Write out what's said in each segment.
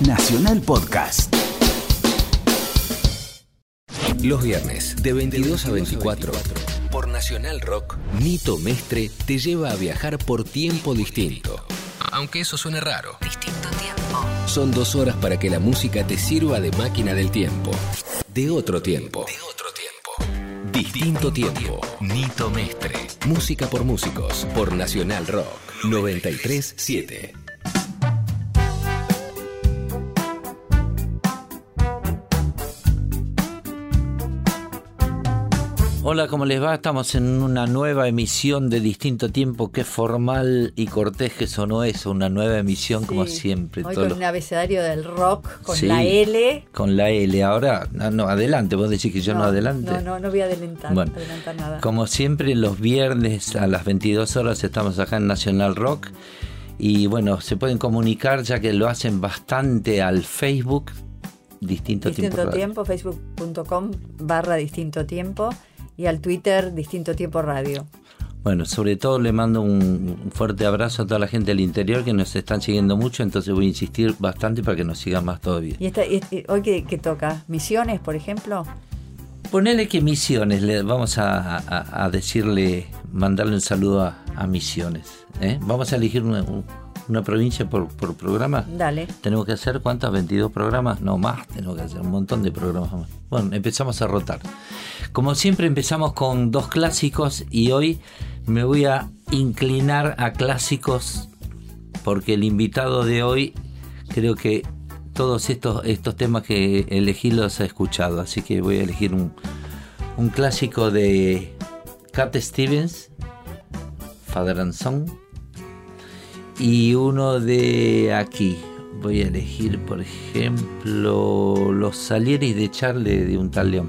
Nacional Podcast. Los viernes, de 22 a 24, por Nacional Rock, Nito Mestre te lleva a viajar por tiempo distinto. Aunque eso suene raro. Distinto tiempo. Son dos horas para que la música te sirva de máquina del tiempo. De otro tiempo. De otro tiempo. Distinto tiempo. Nito Mestre. Música por músicos. Por Nacional Rock. 937. Hola, ¿cómo les va? Estamos en una nueva emisión de Distinto Tiempo. Qué formal y cortés que sonó eso. Una nueva emisión, como siempre. Hoy con un abecedario del rock, con Sí, la L. Con la L. Ahora, no, no, adelante. Vos decís que yo no, adelante. No, no, no voy a adelantar, Bueno, adelantar nada. Como siempre, los viernes a las 22 horas estamos acá en Nacional Rock. Y bueno, se pueden comunicar ya que lo hacen bastante al Facebook. Distinto, Distinto Tiempo. Tiempo, facebook.com barra distinto tiempo y al Twitter distinto tiempo radio. Bueno, sobre todo le mando un fuerte abrazo a toda la gente del interior que nos están siguiendo mucho, entonces voy a insistir bastante para que nos sigan más todavía. ¿Y esta, y hoy qué, qué toca? ¿Misiones, por ejemplo? Ponele que Misiones, le vamos a, a- a decirle, mandarle un saludo a, a Misiones. ¿eh? Vamos a elegir una, una provincia por, por programa. Dale. ¿Tenemos que hacer cuántas? ¿22 programas? No, más, tenemos que hacer un montón de programas más. Bueno, empezamos a rotar. Como siempre empezamos con dos clásicos y hoy me voy a inclinar a clásicos porque el invitado de hoy creo que todos estos, estos temas que elegí los ha escuchado, así que voy a elegir un, un clásico de Cat Stevens, Father and Son, y uno de aquí. Voy a elegir, por ejemplo, Los Salieris de Charlie de un tal León.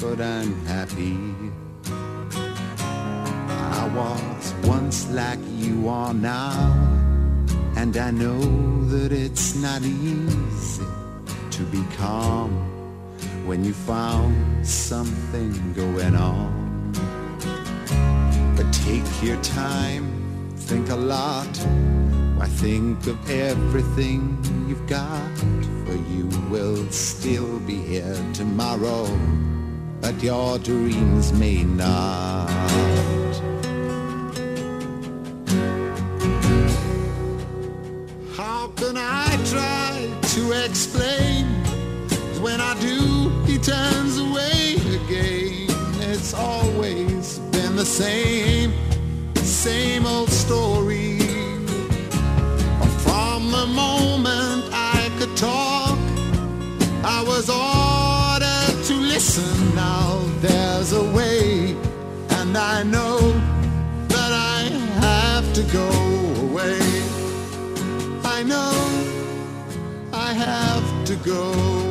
but I'm happy. I was once like you are now, and I know that it's not easy to be calm when you found something going on. But take your time, think a lot. Why think of everything you've got? For you will still be here tomorrow, but your dreams may not. How can I try to explain? When I do, he turns away again. It's always been the same go.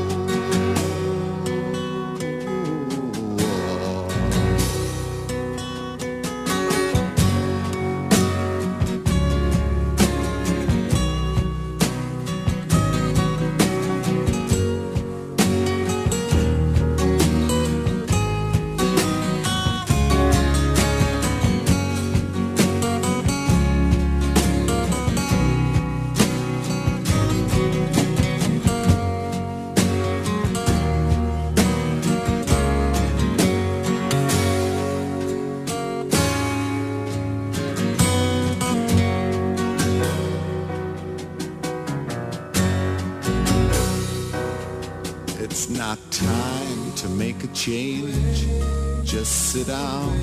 Change. Just sit down,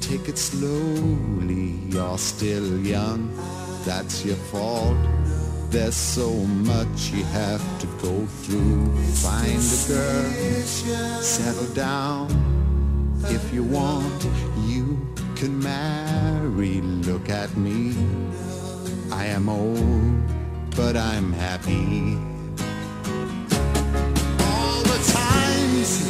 take it slowly. You're still young, that's your fault. There's so much you have to go through. Find a girl, settle down. If you want, you can marry. Look at me. I am old, but I'm happy. All the times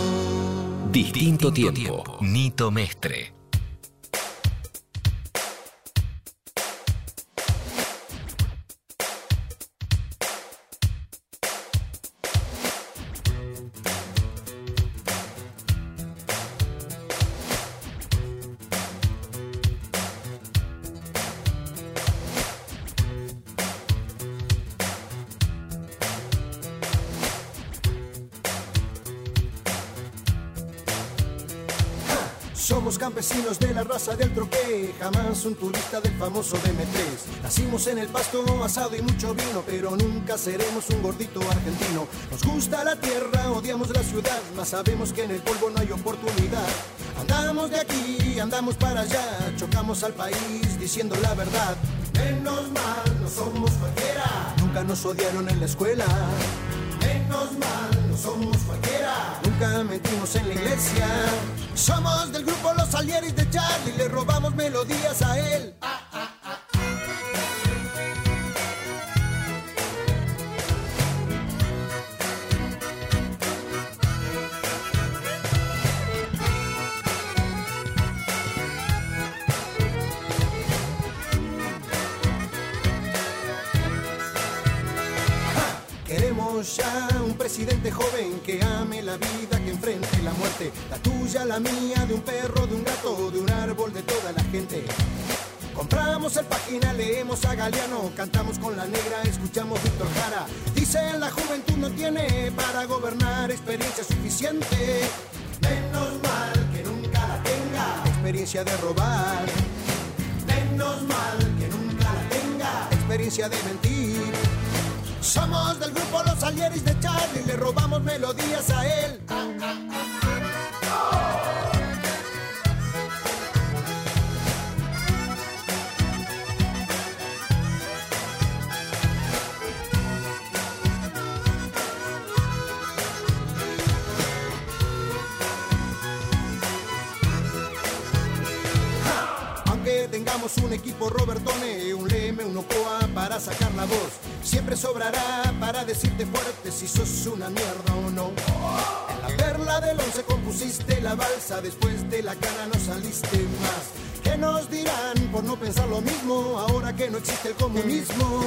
Distinto tiempo. Nito Mestre. Jamás un turista del famoso DM3. Nacimos en el pasto, asado y mucho vino, pero nunca seremos un gordito argentino. Nos gusta la tierra, odiamos la ciudad, mas sabemos que en el polvo no hay oportunidad. Andamos de aquí, andamos para allá, chocamos al país diciendo la verdad. Menos mal, no somos cualquiera, nunca nos odiaron en la escuela. Menos mal, no somos cualquiera. Nunca mentimos en la iglesia. Somos del grupo Los Salieris de Charlie. Le robamos melodías a él. Ya un presidente joven que ame la vida, que enfrente la muerte. La tuya, la mía, de un perro, de un gato, de un árbol, de toda la gente. Compramos el página, leemos a Galeano, cantamos con la negra, escuchamos Víctor Jara. Dicen la juventud no tiene para gobernar experiencia suficiente. Menos mal que nunca la tenga. Experiencia de robar. Menos mal que nunca la tenga. Experiencia de mentir. Somos del grupo Los Salieris de Charlie, le robamos melodías a él. Aunque tengamos un equipo Robertone, un Leme, un Ocoa para sacar la voz, siempre sobrará para decirte fuerte si sos una mierda o no. En la perla del once compusiste la balsa, después de la cara no saliste más. ¿Qué nos dirán por no pensar lo mismo ahora que no existe el comunismo?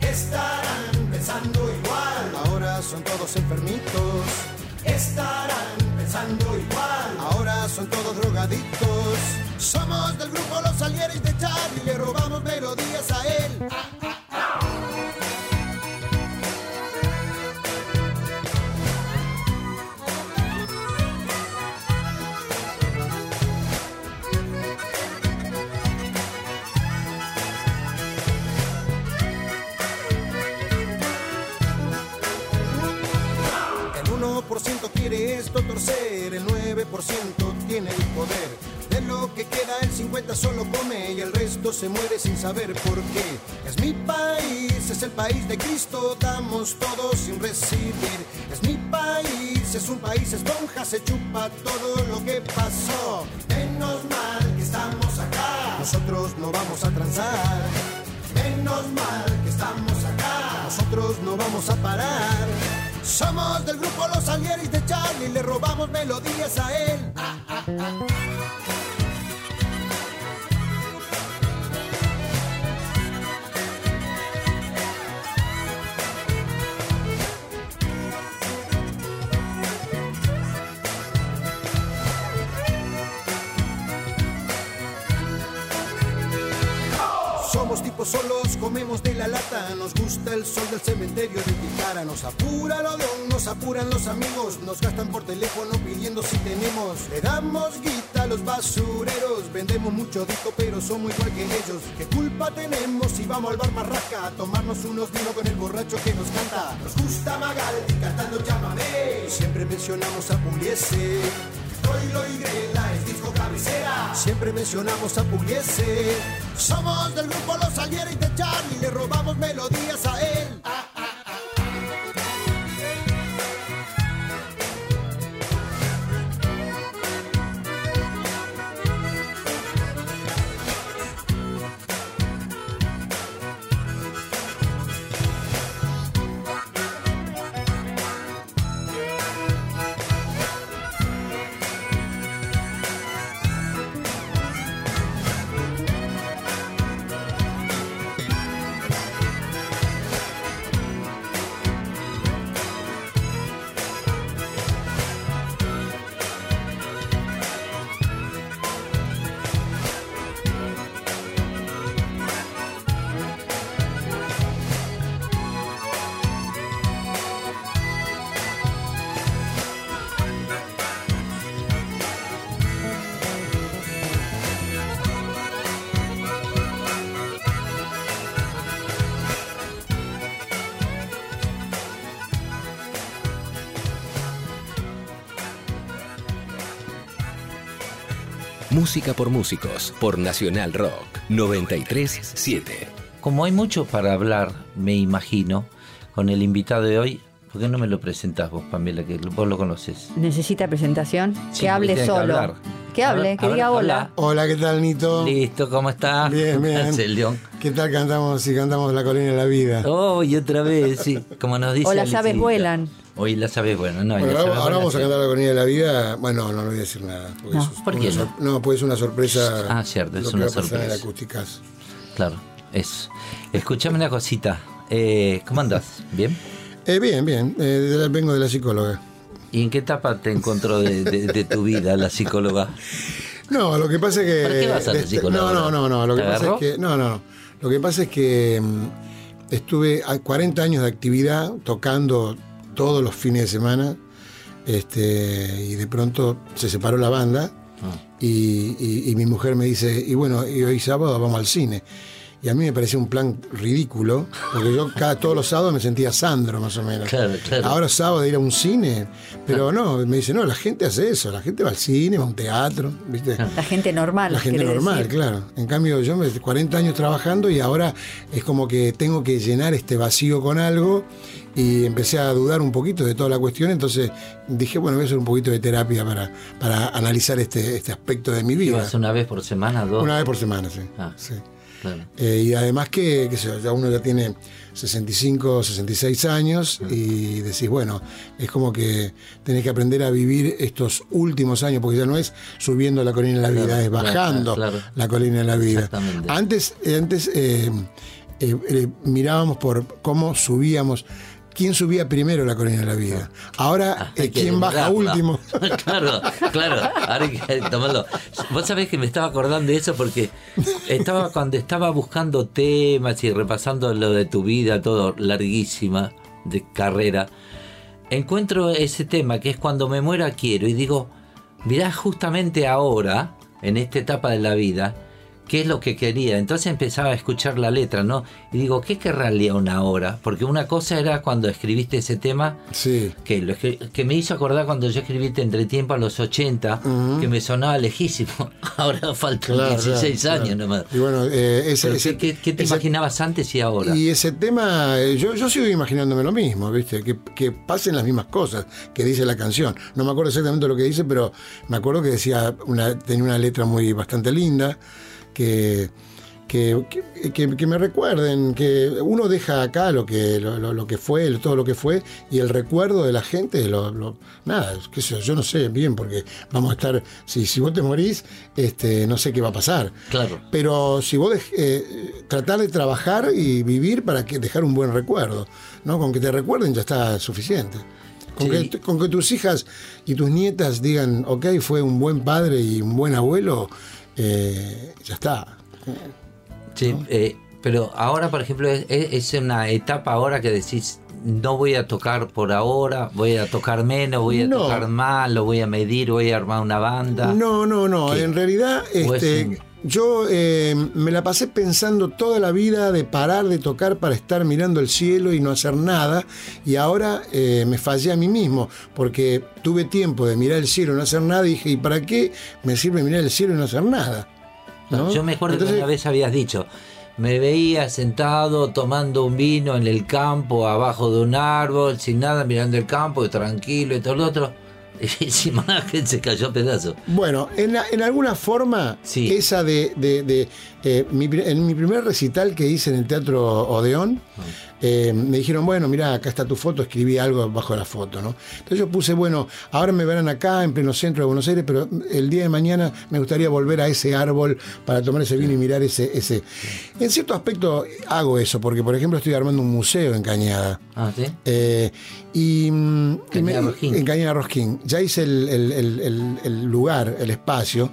Estarán pensando igual, ahora son todos enfermitos. Estarán pensando igual, ahora son todos drogadictos. Somos del grupo Los Salieris de Charlie, le robamos melodías a él. 1% quiere esto torcer, el 9% tiene el poder. De lo que queda el 50 solo come y el resto se muere sin saber por qué. Es mi país, es el país de Cristo, damos todo sin recibir. Es mi país, es un país esponja, se chupa todo lo que pasó. Menos mal que estamos acá, nosotros no vamos a transar. Menos mal que estamos acá, nosotros no vamos a parar. Somos del grupo Los Salieris de Charlie, le robamos melodías a él. Solos, comemos de la lata. Nos gusta el sol del cementerio de Tijara. Nos apura el odión, nos apuran los amigos. Nos gastan por teléfono pidiendo si tenemos. Le damos guita a los basureros. Vendemos mucho disco, pero somos igual que ellos. ¿Qué culpa tenemos si vamos al bar Marrasca a tomarnos unos vinos con el borracho que nos canta? Nos gusta Magal cantando llámame. Siempre mencionamos a Puliese. Troilo y Grela Siempre mencionamos a Pugliese. Somos del grupo Los Alieri de Charlie, le robamos melodías a él. Música por músicos, por Nacional Rock 937. Como hay mucho para hablar, me imagino, con el invitado de hoy, ¿por qué no me lo presentás vos, Pamela, que vos lo conoces? ¿Necesita presentación? Sí, que hable que solo. Que hable, ver, que diga hola. Hola, ¿qué tal, Nito? Listo, ¿cómo estás? Bien, ¿Qué bien. León? ¿Qué tal cantamos y cantamos La Colina de la Vida? Oh, y otra vez, sí, como nos dice O las aves vuelan. Hoy las aves vuelan, no, Bueno, ahora, ahora vamos a cantar La Colina de la Vida. Bueno, no, no voy a decir nada. porque No, es ¿por qué no? No, pues es una sorpresa. Ah, cierto, es lo que una va a pasar en sorpresa. el acústicas. Claro, eso. Escuchame una cosita. Eh, ¿Cómo andás? ¿Bien? Eh, bien, bien. Eh, la- vengo de la psicóloga. ¿Y en qué etapa te encontró de, de- de tu vida la psicóloga? No, lo que pasa es que. ¿Por qué vas a la psicóloga? No, no, no, no. Lo que ¿Te pasa es que. No, no, no. Lo que pasa es que mm, estuve a 40 años de actividad tocando todos los fines de semana. Este, y de pronto se separó la banda. Ah. Y, y- y mi mujer me dice, y bueno, y hoy sábado vamos al cine. Y a mí me parecía un plan ridículo, porque yo cada, todos los sábados me sentía Sandro, más o menos. Claro, claro. Ahora sábado ir a un cine, pero no, me dice, no, la gente hace eso, la gente va al cine, va a un teatro, ¿viste? La gente normal. La gente normal, decir. claro. En cambio, yo me 40 años trabajando y ahora es como que tengo que llenar este vacío con algo y empecé a dudar un poquito de toda la cuestión, entonces dije, bueno, voy a hacer un poquito de terapia para, para analizar este, este aspecto de mi vida. ¿Ibas una vez por semana, dos? Una vez por semana, sí. Ah. sí. Claro. Eh, y además que, yo, ya uno ya tiene 65, 66 años y decís, bueno, es como que tenés que aprender a vivir estos últimos años, porque ya no es subiendo la colina de la vida, Claro, es bajando claro. la colina de la vida. Antes, antes eh, eh, mirábamos por cómo subíamos. ¿Quién subía primero la colina de la vida? Ahora, Hay eh, ¿quién baja último? claro, claro. Ahora hay que tomarlo. Vos sabés que me estaba acordando de eso porque estaba cuando estaba buscando temas y repasando lo de tu vida, todo larguísima de carrera. Encuentro ese tema que es cuando me muera quiero y digo, mirá justamente ahora, en esta etapa de la vida, qué es lo que quería. Entonces empezaba a escuchar la letra, ¿no? Y digo, ¿qué querrá León ahora? Porque una cosa era cuando escribiste ese tema Sí. que, lo que me hizo acordar cuando yo escribí Entre Tiempo a los 80, que me sonaba lejísimo. Ahora faltan Claro, 16 claro, años claro. nomás. Y bueno, eh, ese, ese- ¿qué, qué- qué te ese- imaginabas antes y ahora? Y ese tema, eh, yo, yo sigo imaginándome lo mismo, ¿viste? Que, que pasen las mismas cosas que dice la canción. No me acuerdo exactamente lo que dice, pero me acuerdo que decía, una, tenía una letra muy bastante linda, que, que, que- me recuerden, que uno deja acá lo que, lo, lo- lo que fue, todo lo que fue, y el recuerdo de la gente, lo, lo- nada, qué sé yo, yo no sé bien, porque vamos a estar, si, si vos te morís, este, no sé qué va a pasar. Claro. Pero si vos dej- eh, tratar de trabajar y vivir para que dejar un buen recuerdo, ¿no? Con que te recuerden ya está suficiente. Con, Sí. que, con que tus hijas y tus nietas digan, ok, fue un buen padre y un buen abuelo, eh, ya está. Sí, eh, pero ahora, por ejemplo, es, es una etapa ahora que decís, no voy a tocar por ahora, voy a tocar menos, voy a No. tocar más, lo voy a medir, voy a armar una banda. No, no, no. ¿Qué? En realidad, ¿O es este, yo eh, me la pasé pensando toda la vida de parar de tocar para estar mirando el cielo y no hacer nada. Y ahora eh, me fallé a mí mismo, porque tuve tiempo de mirar el cielo y no hacer nada. Y dije, ¿y para qué me sirve mirar el cielo y no hacer nada? ¿No? Yo me acuerdo Entonces, que una vez habías dicho, me veía sentado tomando un vino en el campo, abajo de un árbol, sin nada, mirando el campo, tranquilo y todo lo otro. Esa imagen se cayó a pedazos. Bueno, en, la- en alguna forma, Sí. esa de, de- de, eh, mi en mi primer recital que hice en el Teatro Odeón, eh, me dijeron, bueno, mira, acá está tu foto, escribí algo bajo la foto, ¿no? Entonces yo puse, bueno, ahora me verán acá, en pleno centro de Buenos Aires, pero el día de mañana me gustaría volver a ese árbol para tomar ese vino y mirar ese... ese. En cierto aspecto hago eso, porque por ejemplo estoy armando un museo en Cañada. Ah, ¿sí? Eh, y, mm, y Cañada Rosquín. en Cañada Rosquín. Ya hice el- el- el lugar, el espacio,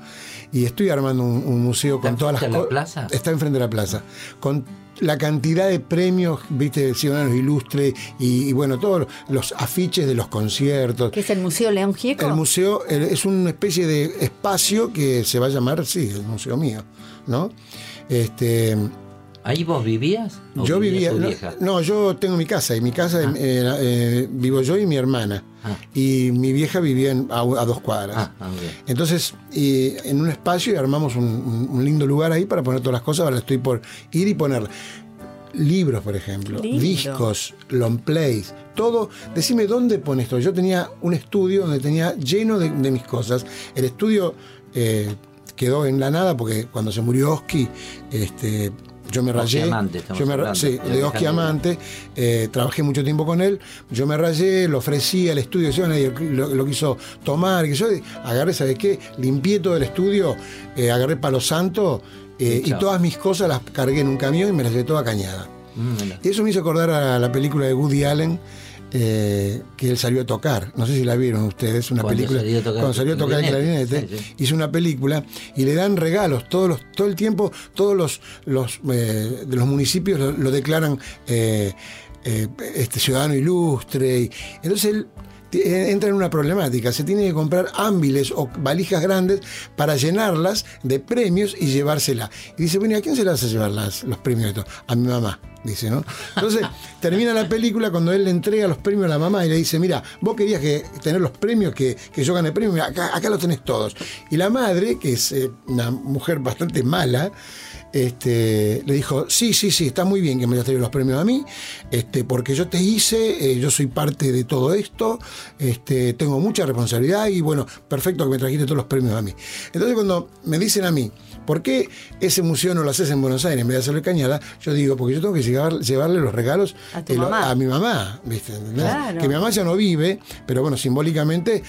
y estoy armando un, un museo con ¿Está todas las de cosas. plaza? Está enfrente de la plaza. Con la cantidad de premios, viste, Ciudadanos Ilustres y, y, bueno, todos los afiches de los conciertos. ¿Qué es el Museo León Gieco? El museo es una especie de espacio que se va a llamar, sí, el museo mío, ¿no? Este, ¿Ahí vos vivías? ¿O yo vivía No, vieja? no, yo tengo mi casa y mi casa Ah. eh, eh, vivo yo y mi hermana. Ah. Y mi vieja vivía en- a, a dos cuadras. Ah. Entonces, y en un espacio y armamos un, lindo lugar ahí para poner todas las cosas. Ahora estoy por ir y poner libros, por ejemplo, Lindo. discos, long plays, todo. Decime dónde pones esto. Yo tenía un estudio donde tenía lleno de, de mis cosas. El estudio eh, quedó en la nada porque cuando se murió Oski, este, yo me rayé. Yo me, hablando, sí, de Oski Alejandro. Amante. eh, trabajé mucho tiempo con él. Yo me rayé, lo ofrecí al estudio, yo, lo, lo quiso tomar. Que yo agarré, ¿sabes qué? Limpié todo el estudio, eh, agarré palo santo eh, Y todas mis cosas las cargué en un camión y me las llevé toda cañada. Mm. Y eso me hizo acordar a la película de Woody Allen. Eh, que él salió a tocar, no sé si la vieron ustedes, una Cuando película. salió a tocar cuando salió a tocar el clarinete, clarinete, sí, sí. hizo una película y le dan regalos todos los, todo el tiempo, todos los, los eh, de los municipios lo, lo declaran eh, este ciudadano ilustre. Y, entonces él entra en una problemática, se tiene que comprar ámbiles o valijas grandes para llenarlas de premios y llevársela. Y dice, bueno, ¿y a quién se las hace llevar las- los premios de todo? A mi mamá, dice, ¿no? Entonces termina la película cuando él le entrega los premios a la mamá y le dice, mira, vos querías que, tener los premios, que, que yo gane premios, acá los tenés todos. Y la madre, que es eh, una mujer bastante mala, este, le dijo, sí, sí, sí, está muy bien que me hayas traído los premios a mí, este, porque yo te hice, eh, yo soy parte de todo esto, este, tengo mucha responsabilidad y bueno, perfecto que me trajiste todos los premios a mí. Entonces cuando me dicen a mí, ¿por qué ese museo no lo haces en Buenos Aires en vez de hacerlo en Cañada? Yo digo, porque yo tengo que llevar- llevarle los regalos A eh, lo- mi mamá, ¿viste? Que mi mamá ya no vive, pero bueno, simbólicamente...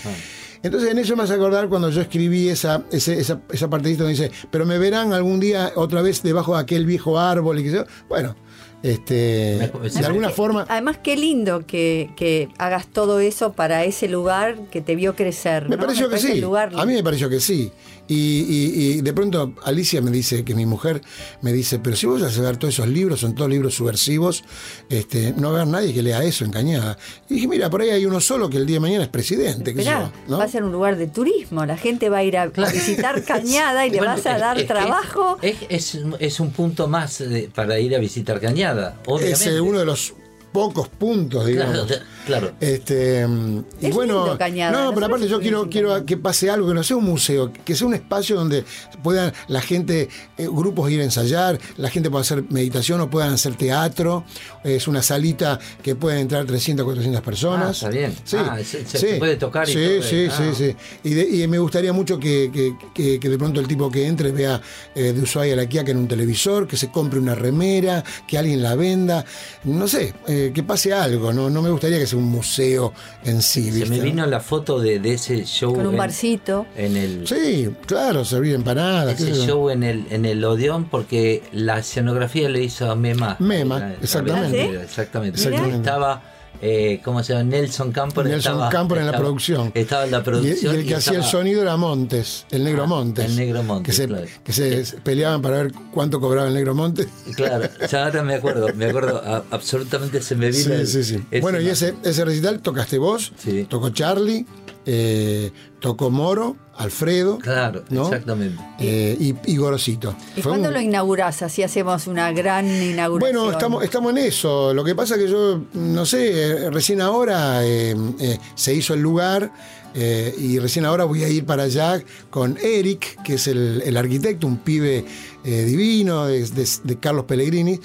Entonces en eso me hace acordar cuando yo escribí esa, ese- esa, esa partecita donde dice, pero me verán algún día otra vez debajo de aquel viejo árbol y que yo, bueno, este, de alguna forma, Además, qué lindo que, que hagas todo eso para ese lugar que te vio crecer. me ¿no? pareció que parece sí, lugar a mí me pareció que sí. Y, y- y de pronto Alicia me dice, que mi mujer me dice, pero si vos vas a ver todos esos libros, son todos libros subversivos, este, no va a haber nadie que lea eso en Cañada. Y dije, mira, por ahí hay uno solo que el día de mañana es presidente. Esperá, yo, ¿no? va a ser un lugar de turismo. La gente va a ir a, visitar Cañada y le Bueno, vas a dar es trabajo. Es, es, es un punto más de- para ir a visitar Cañada, obviamente. es eh, uno de los pocos puntos, digamos. Claro, claro. Este, mm, y Es bueno, lindo Cañada, no, pero aparte yo quiero, sí, quiero que pase algo, que no sea un museo, que sea un espacio donde puedan la gente, eh, grupos ir a ensayar, la gente pueda hacer meditación o puedan hacer teatro, es una salita que pueden entrar 300, 400 personas. Ah, está bien. Sí, Ah, se- se- se puede tocar y sí, todo, Sí, ah. sí, sí. Y, de- y me gustaría mucho que, que- que- que de pronto el tipo que entre vea eh, de Ushuaia a la Quiaca en un televisor, que se compre una remera, que alguien la venda, no sé, eh, que pase algo, no, no me gustaría que sea un museo en sí. Se me vino la foto de, de ese show. Con un en- barcito. En el, Sí, claro, servir empanadas. ese show en el, en el Odeón porque la escenografía le hizo a Mema. Mema, La- la- exactamente. la- Exactamente. Exactamente. Estaba eh, ¿cómo se llama? Nelson Campos. Nelson estaba, Campos en la estaba- producción. Estaba en la producción. y el que hacía el sonido era Montes, el negro Ah, Montes. el Negro Montes, Que se, claro. que se peleaban para ver cuánto cobraba el negro Montes. Claro, ya ahora me acuerdo, me acuerdo, a- absolutamente se me vino. Sí, el- sí, sí. Bueno, y ese, ese recital tocaste vos, Sí. tocó Charlie, eh, tocó Moro, Alfredo. Claro, ¿no? exactamente. eh, y, y Gorosito. ¿Y Fue cuándo un- lo inaugurás? Así hacemos una gran inauguración. Bueno, estamos, estamos en eso. Lo que pasa que yo, no sé, eh, recién ahora eh, eh, se hizo el lugar eh, y recién ahora voy a ir para allá con Eric, que es el, el arquitecto, un pibe eh, divino de, de- de Carlos Pellegrini,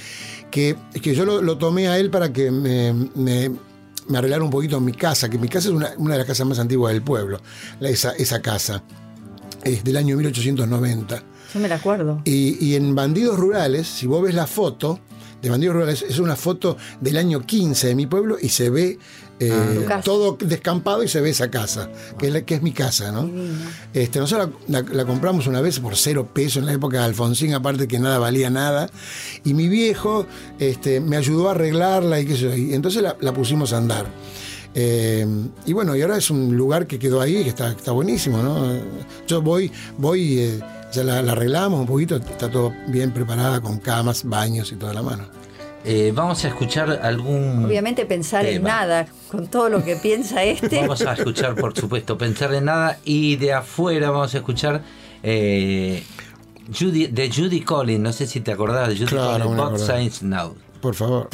que, que yo lo, lo tomé a él para que me, me, me arreglara un poquito mi casa, que mi casa es una, una de las casas más antiguas del pueblo, la- esa, esa casa. Es del año 1890. Yo me la acuerdo. Y, y en Bandidos Rurales, si vos ves la foto de Bandidos Rurales, es una foto del año 15 de mi pueblo y se ve eh, Ah, todo descampado y se ve esa casa, que es, la, que es mi casa, ¿no? Este, nosotros la, la- la compramos una vez por cero pesos en la época de Alfonsín, aparte que nada valía nada. Y mi viejo este, me ayudó a arreglarla y qué sé yo. Y entonces la, la pusimos a andar. Eh, y bueno, y ahora es un lugar que quedó ahí, que está, está buenísimo, ¿no? Yo voy, voy, eh, ya la, la arreglamos un poquito, está todo bien preparada con camas, baños y toda la mano. Eh, vamos a escuchar algún. Obviamente pensar en tema. nada, con todo lo que piensa este. Vamos a escuchar, por supuesto, pensar en nada. Y de afuera vamos a escuchar eh, Judy, de Judy Collins. No sé si te acordás de Judy Claro, Collins. Now. Por favor.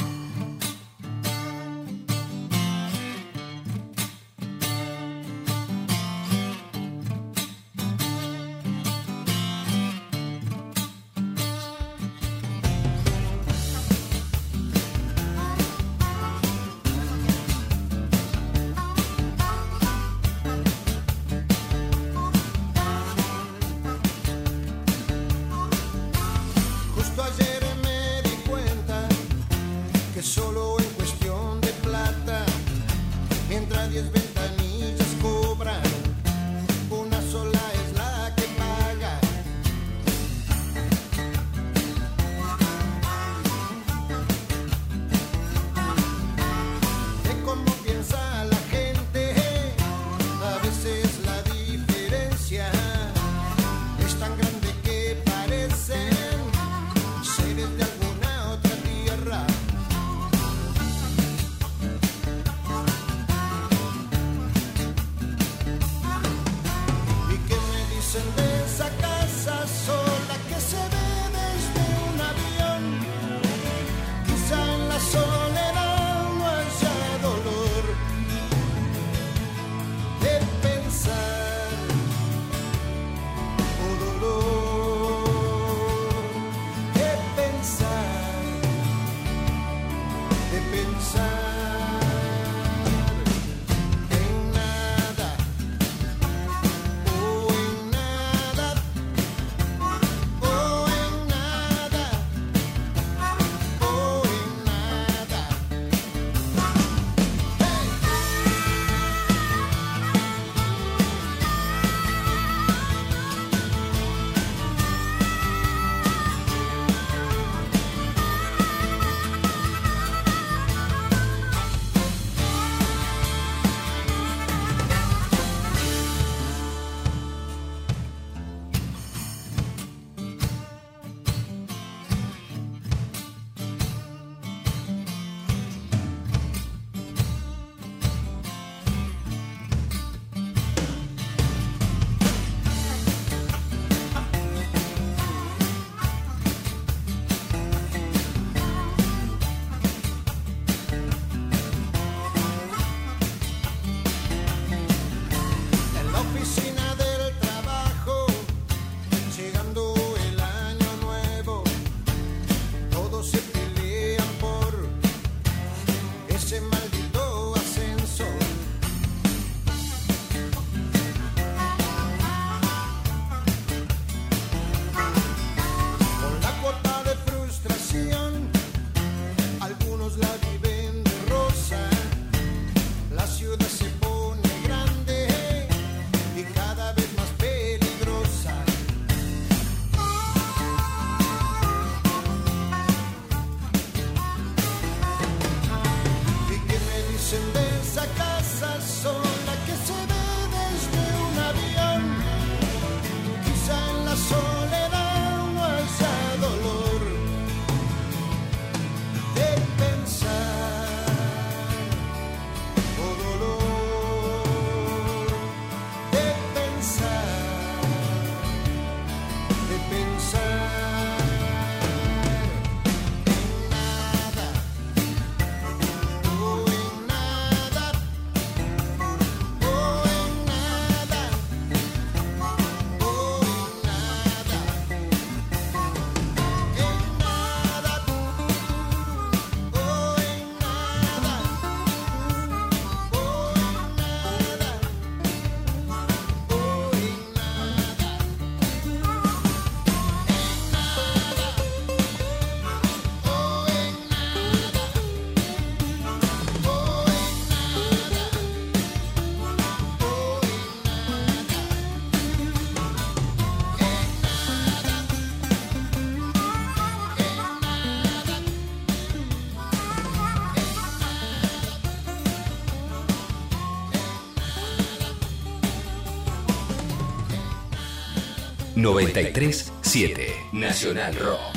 937 Nacional Rock.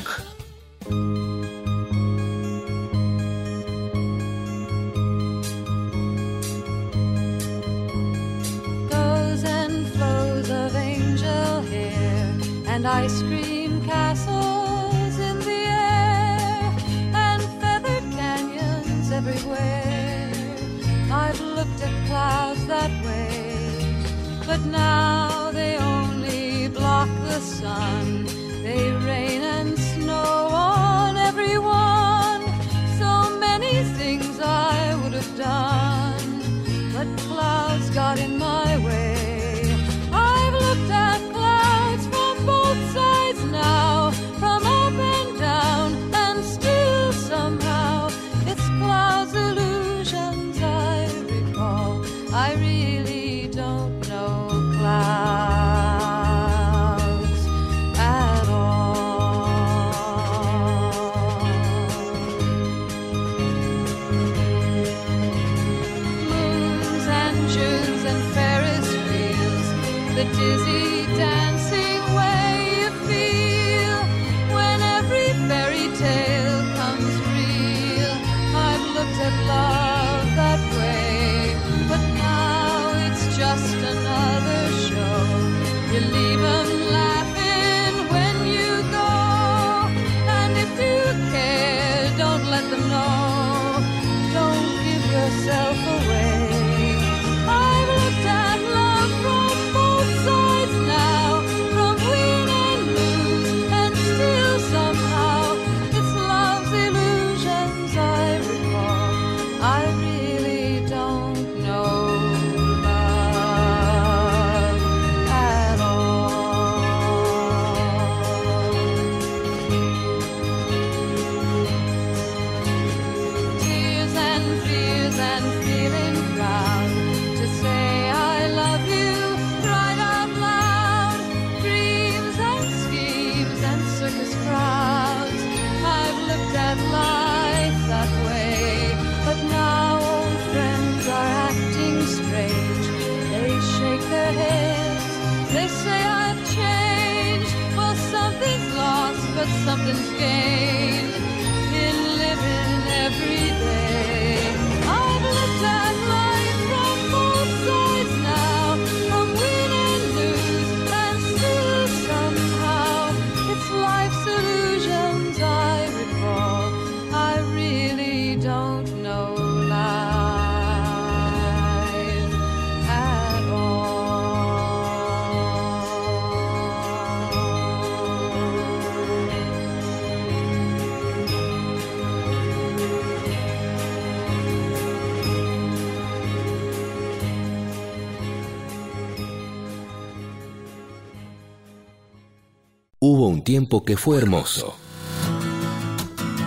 Hubo un tiempo que fue hermoso.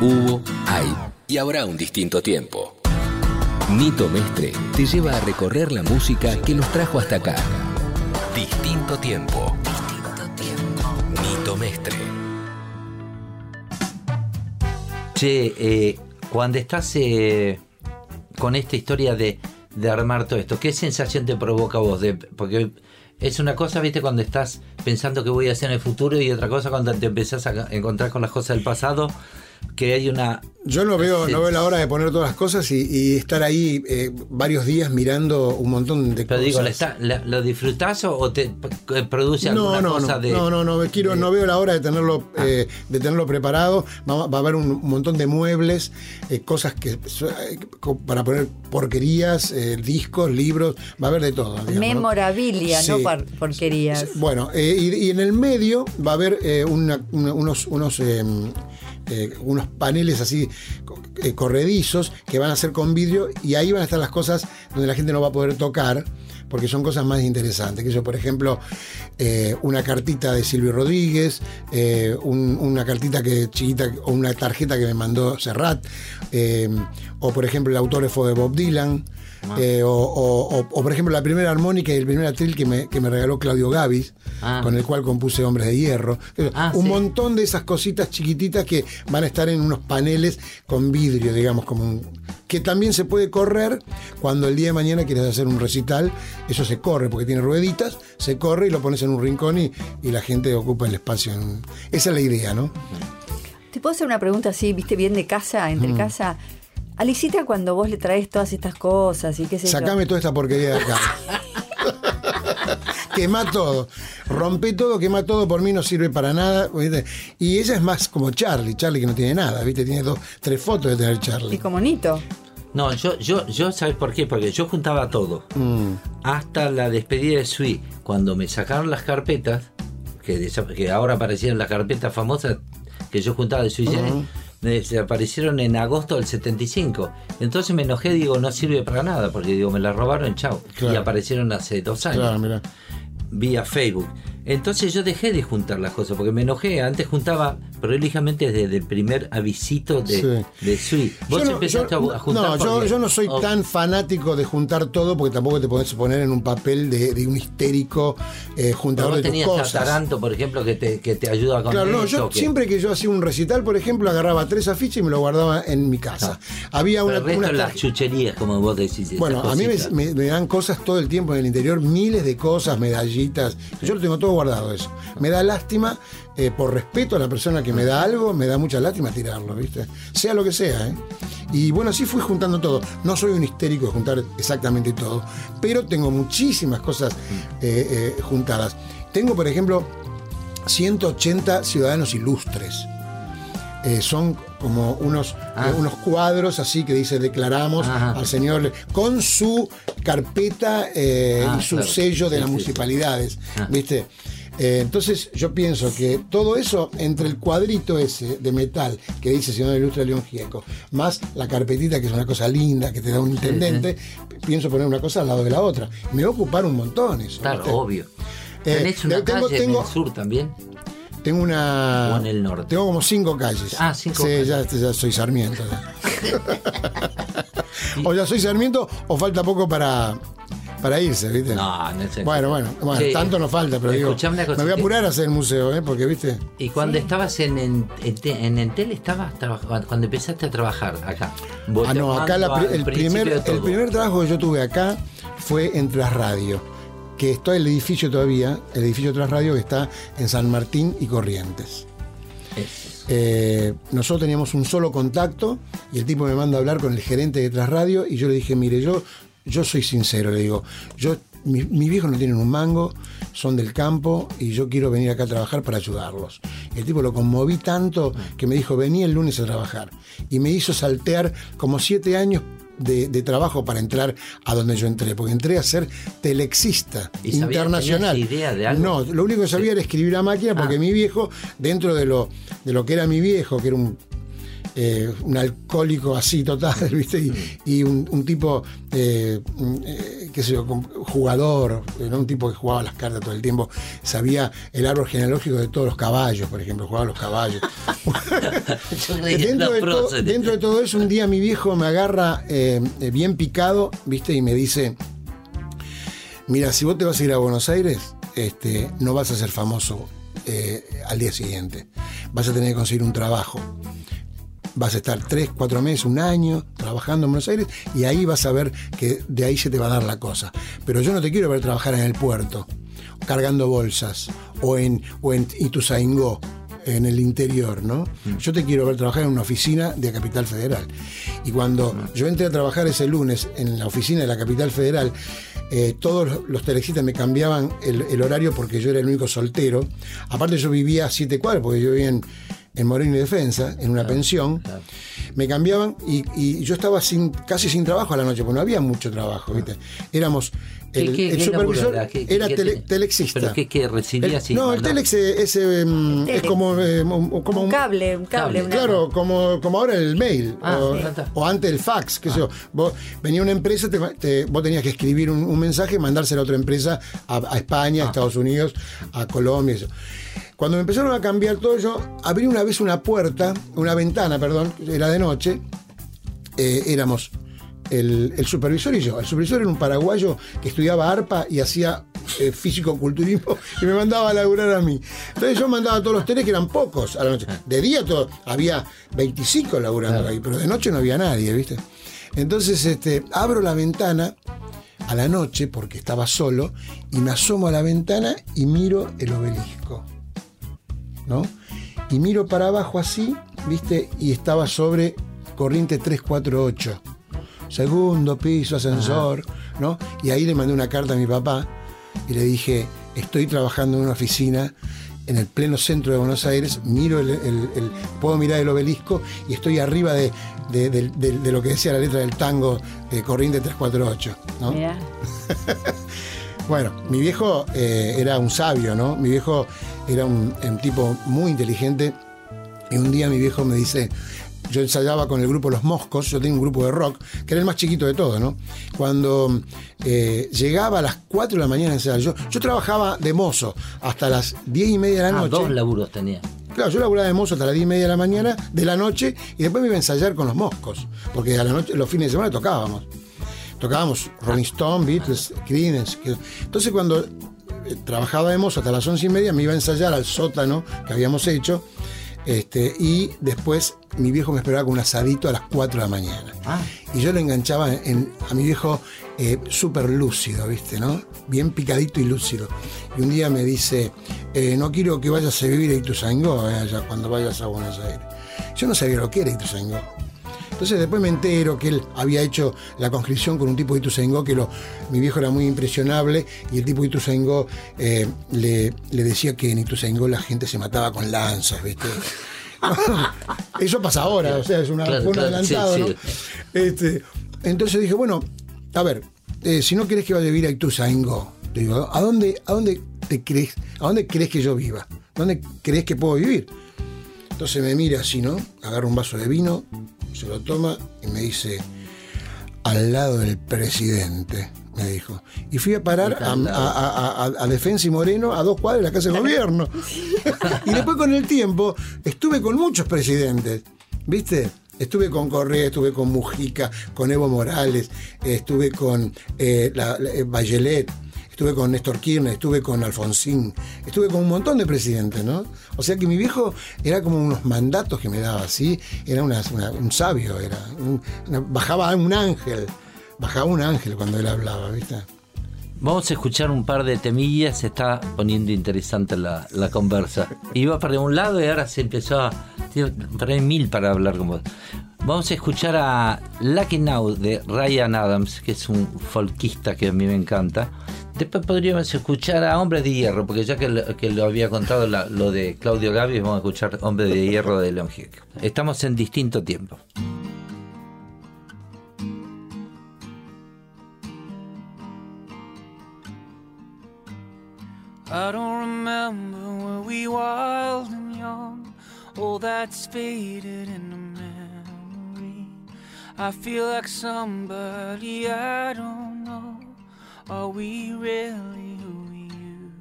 Hubo, hay y habrá un distinto tiempo. Nito Mestre te lleva a recorrer la música que nos trajo hasta acá. Distinto tiempo. Distinto tiempo. Nito Mestre. Che, eh, cuando estás eh, con esta historia de, de armar todo esto, ¿qué sensación te provoca a vos? De, porque es una cosa, viste, cuando estás pensando qué voy a hacer en el futuro y otra cosa cuando te empezás a encontrar con las cosas del pasado, que hay una... Yo no veo, no veo la hora de poner todas las cosas y, y estar ahí eh, varios días mirando un montón de Pero cosas. digo, ¿la está- la- ¿lo disfrutás o, o te produce no, alguna no, cosa no, de...? no, no, no, quiero, no veo la hora de tenerlo, Ah. eh, de tenerlo preparado. Va, va a haber un montón de muebles, eh, cosas que para poner porquerías, eh, discos, libros, va a haber de todo. Memorabilia, no porquerías. Bueno, eh, y, y en el medio va a haber eh, una- una- unos, unos, eh, unos paneles así eh, corredizos que van a ser con vidrio y ahí van a estar las cosas donde la gente no va a poder tocar porque son cosas más interesantes. Que yo, por ejemplo, eh, una cartita de Silvio Rodríguez, un- una cartita que chiquita o una tarjeta que me mandó Serrat, o por ejemplo el autógrafo de Bob Dylan. Eh, o, o- o- o, por ejemplo la primera armónica y el primer atril que me, que me regaló Claudio Gavis, Ah. con el cual compuse Hombres de Hierro. Ah, un sí. montón de esas cositas chiquititas que van a estar en unos paneles con vidrio, digamos, como un, que también se puede correr cuando el día de mañana quieres hacer un recital, eso se corre porque tiene rueditas, se corre y lo pones en un rincón y, y la gente ocupa el espacio. en- Esa es la idea, ¿no? ¿Te puedo hacer una pregunta así, viste, bien de casa, entre Mm. casa? Alicita, cuando vos le traes todas estas cosas y qué sé yo. Sacame toda esta porquería de acá. quemá todo. Rompé todo, quemá todo, por mí no sirve para nada. ¿viste? Y ella es más como Charlie, Charlie que no tiene nada, ¿viste? Tiene dos, tres fotos de tener Y Charlie. como Nito. No, yo, yo, yo, ¿sabes por qué? Porque yo juntaba todo. Mm. Hasta la despedida de Sui, cuando me sacaron las carpetas, que, ahora aparecieron las carpetas famosas que yo juntaba de Sui Generis, me desaparecieron en agosto del 75. Entonces me enojé, digo, no sirve para nada, porque digo, me las robaron, chao. Claro. Y aparecieron hace dos años Claro, vía Facebook. Entonces yo dejé de juntar las cosas porque me enojé. Antes juntaba prolijamente desde el primer avisito de, Sí. de Sui. Vos Yo no- empezaste yo- a juntar. No, yo, no soy Oh, tan fanático de juntar todo porque tampoco te podés poner en un papel de, de un histérico eh, pero juntador de tus tenías cosas. Taranto, por ejemplo, que te, que te ayuda con Claro, no, yo que- siempre que yo hacía un recital, por ejemplo, agarraba tres afiches y me lo guardaba en mi casa. Había Pero una, el resto una las chucherías, como vos decís. Bueno, a mí me- me dan cosas todo el tiempo en el interior, miles de cosas, medallitas. Yo lo tengo todo guardado eso. Me da lástima, eh, por respeto a la persona que me da algo, me da mucha lástima tirarlo, ¿viste? Sea lo que sea, ¿eh? Y bueno, así fui juntando todo. No soy un histérico de juntar exactamente todo, pero tengo muchísimas cosas eh, eh, juntadas. Tengo, por ejemplo, 180 ciudadanos ilustres. Son como unos, Ah. eh, unos cuadros así que dice declaramos Ajá. al señor con su carpeta eh, Ah, y su claro. sello de Sí, las sí, municipalidades, Ah. ¿viste? Eh, entonces yo pienso que todo eso entre el cuadrito ese de metal que dice señor ilustre León Gieco, más la carpetita que es una cosa linda que te da un intendente, pienso poner una cosa al lado de la otra. Me va a ocupar un montón eso. Claro, ¿viste? obvio. Eh, ¿Tenés una tengo- calle tengo- en el sur también? Tengo una. O en el norte. Tengo como cinco calles. Ah, cinco sí, calles. Ya, ya soy Sarmiento. ya. o ya soy Sarmiento o falta poco para, para irse, ¿viste? No, no sé. Bueno, bueno, bueno Sí. tanto no falta, pero digo. Escuchame una cosa, Me voy a apurar a hacer el museo, ¿eh? Porque, ¿viste? Y cuando estabas en, en, en- en Entel, estabas trabajando, cuando empezaste a trabajar acá. Ah, no, acá la el, primer, el primer trabajo que yo tuve acá fue en Trasradio, que está el edificio todavía, el edificio Trasradio que está en San Martín y Corrientes. Es- Eh, nosotros teníamos un solo contacto y el tipo me manda a hablar con el gerente de Trasradio y yo le dije, mire, yo, yo soy sincero, le digo, yo, mi- mis viejos no tienen un mango, son del campo y yo quiero venir acá a trabajar para ayudarlos. El tipo lo conmoví tanto que me dijo, vení el lunes a trabajar. Y me hizo saltear como siete años de, de trabajo para entrar a donde yo entré, porque entré a ser telexista ¿Y sabías- internacional. idea de algo? No, lo único que sabía era escribir a máquina porque Ah. mi viejo, dentro de lo, de lo que era mi viejo, que era un, eh, un alcohólico así total, ¿viste? Y, y un, un tipo, eh, eh, qué sé yo, jugador, era un tipo que jugaba las cartas todo el tiempo, sabía el árbol genealógico de todos los caballos, por ejemplo, jugaba los caballos. Dentro, de todo, próceres. dentro de todo eso, un día mi viejo me agarra eh, bien picado, ¿viste? Y me dice, mira, si vos te vas a ir a Buenos Aires, este, no vas a ser famoso eh, al día siguiente. Vas a tener que conseguir un trabajo. Vas a estar tres, cuatro meses, un año trabajando en Buenos Aires y ahí vas a ver que de ahí se te va a dar la cosa. Pero yo no te quiero ver trabajar en el puerto, cargando bolsas, o en, o en Ituzaingó, en el interior, ¿no? Yo te quiero ver trabajar en una oficina de Capital Federal. Y cuando yo entré a trabajar ese lunes en la oficina de la Capital Federal, eh, todos los- los telexistas me cambiaban el, el horario porque yo era el único soltero. Aparte yo vivía a siete cuadras, porque yo vivía en, en Moreno y Defensa, en una pensión. Me cambiaban y, y yo estaba sin, casi sin trabajo a la noche, porque no había mucho trabajo, ¿viste? Éramos... ¿Qué- El, qué- el qué supervisor era? ¿Qué- era tele- telexista. ¿Pero qué- recibía El- no, el telex es, como, eh, un- como Un un, cable, un cable. Claro, como, como ahora el mail. Ah, o, sí. Ah. o antes el fax, qué sé yo. Vos, venía una empresa, te, te- vos tenías que escribir un, un mensaje y mandárselo a otra empresa, a, a España, Ah. a Estados Unidos, a Colombia. Eso. Cuando me empezaron a cambiar todo, yo abrí una vez una puerta, una ventana, perdón, era de noche, eh, éramos el, el supervisor y yo. El supervisor era un paraguayo que estudiaba arpa y hacía eh, físico-culturismo y me mandaba a laburar a mí. Entonces yo mandaba a todos los teles que eran pocos a la noche. De día todo, había 25 laburando ahí, pero de noche no había nadie, ¿viste? Entonces, este, abro la ventana a la noche porque estaba solo y me asomo a la ventana y miro el obelisco. ¿No? Y miro para abajo así, ¿viste? Y estaba sobre corriente 348. Segundo piso, ascensor, ¿no? Y ahí le mandé una carta a mi papá y le dije, estoy trabajando en una oficina en el pleno centro de Buenos Aires, miro el, el- el- puedo mirar el obelisco y estoy arriba de, de- de- de- de lo que decía la letra del tango de Corriente 348. ¿no? Mirá. Bueno, mi viejo eh, era un sabio, ¿no? Mi viejo era un, un tipo muy inteligente y un día mi viejo me dice, yo ensayaba con el grupo Los Moscos, yo tenía un grupo de rock, que era el más chiquito de todo, ¿no? Cuando eh, llegaba a las 4 de la mañana a ensayar, yo, yo trabajaba de mozo hasta las 10 y media de la Ah, noche. dos laburos tenía. Claro, yo laburaba de mozo hasta las 10 y media de la mañana, de la noche, y después me iba a ensayar con los moscos, porque a la noche, los fines de semana tocábamos. Tocábamos Rolling Stone, Beatles, Creedence. Entonces cuando eh, trabajaba de mozo hasta las 11 y media, me iba a ensayar al sótano que habíamos hecho, este, y después mi viejo me esperaba con un asadito a las 4 de la mañana. Ah. Y yo lo enganchaba en- a mi viejo eh, súper lúcido, ¿viste? ¿no? Bien picadito y lúcido. Y un día me dice, eh, no quiero que vayas a vivir a Ituzaingó, eh, allá cuando vayas a Buenos Aires. Yo no sabía lo que era Ituzaingó. Entonces después me entero que él había hecho la conscripción con un tipo de Ituzaingó que lo, mi viejo era muy impresionable y el tipo de Ituzaingó eh, le, le decía que en Ituzaingó la gente se mataba con lanzas, ¿viste? Eso pasa ahora, o sea, es una, Claro, un claro, adelantado, sí, ¿no? sí. Este, entonces dije, bueno, a ver, eh, si no querés que vaya a vivir a Ituzaingó, te digo, ¿a dónde, ¿a dónde te crees, a dónde crees que yo viva? ¿Dónde crees que puedo vivir? Entonces me mira así, ¿no? Agarra un vaso de vino, se lo toma y me dice, al lado del presidente, me dijo. Y fui a parar a, a- a- a- Defensa y Moreno, a dos cuadras de la Casa de Gobierno. y después con el tiempo estuve con muchos presidentes, ¿viste? Estuve con Correa, estuve con Mujica, con Evo Morales, estuve con eh, la- la- eh, Bachelet, estuve con Néstor Kirchner, estuve con Alfonsín, estuve con un montón de presidentes, ¿no? O sea que mi viejo era como unos mandatos que me daba así, era un sabio, era bajaba un ángel, bajaba un ángel cuando él hablaba, ¿viste? Vamos a escuchar un par de temillas, se está poniendo interesante la, conversa. Iba para un lado y ahora se empezó a... hay mil para hablar con vos. Vamos a escuchar a Lucky Now de Ryan Adams, que es un folquista que a mí me encanta. Después podríamos escuchar a Hombres de Hierro, porque ya que lo, que lo había contado la- lo de Claudio Gavi, vamos a escuchar Hombres de Hierro de León Gieco. Estamos en distinto tiempo. I don't remember were we wild and young. All that's faded in the memory. I feel like somebody I don't know. Are we really who we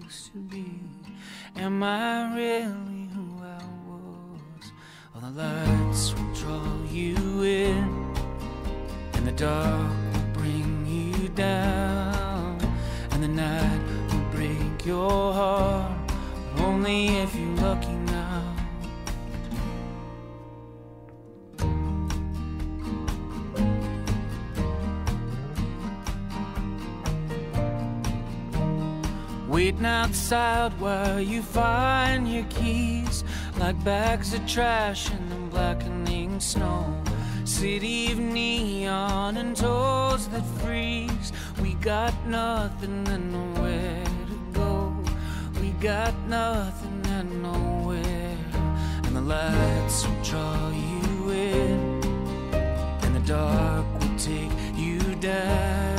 used to be? Am I really who I was? All the lights will draw you in, and the dark will bring you down, and the night will break your heart. But only if you're lucky Waiting outside while you find your keys, like bags of trash in the blackening snow. City of neon and toes that freeze. We got nothing and nowhere to go. We got nothing and nowhere. And the lights will draw you in, and the dark will take you down,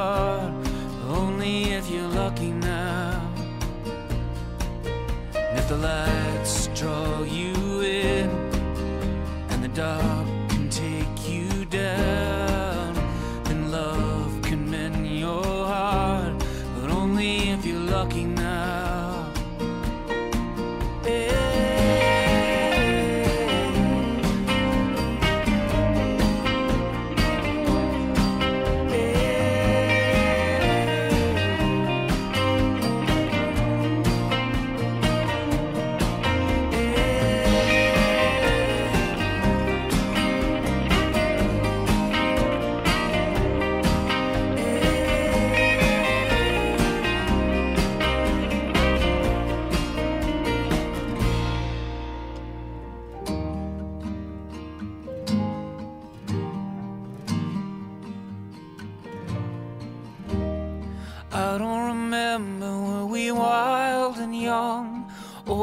heart. Only if you're lucky now. And if the lights draw you in, and the dark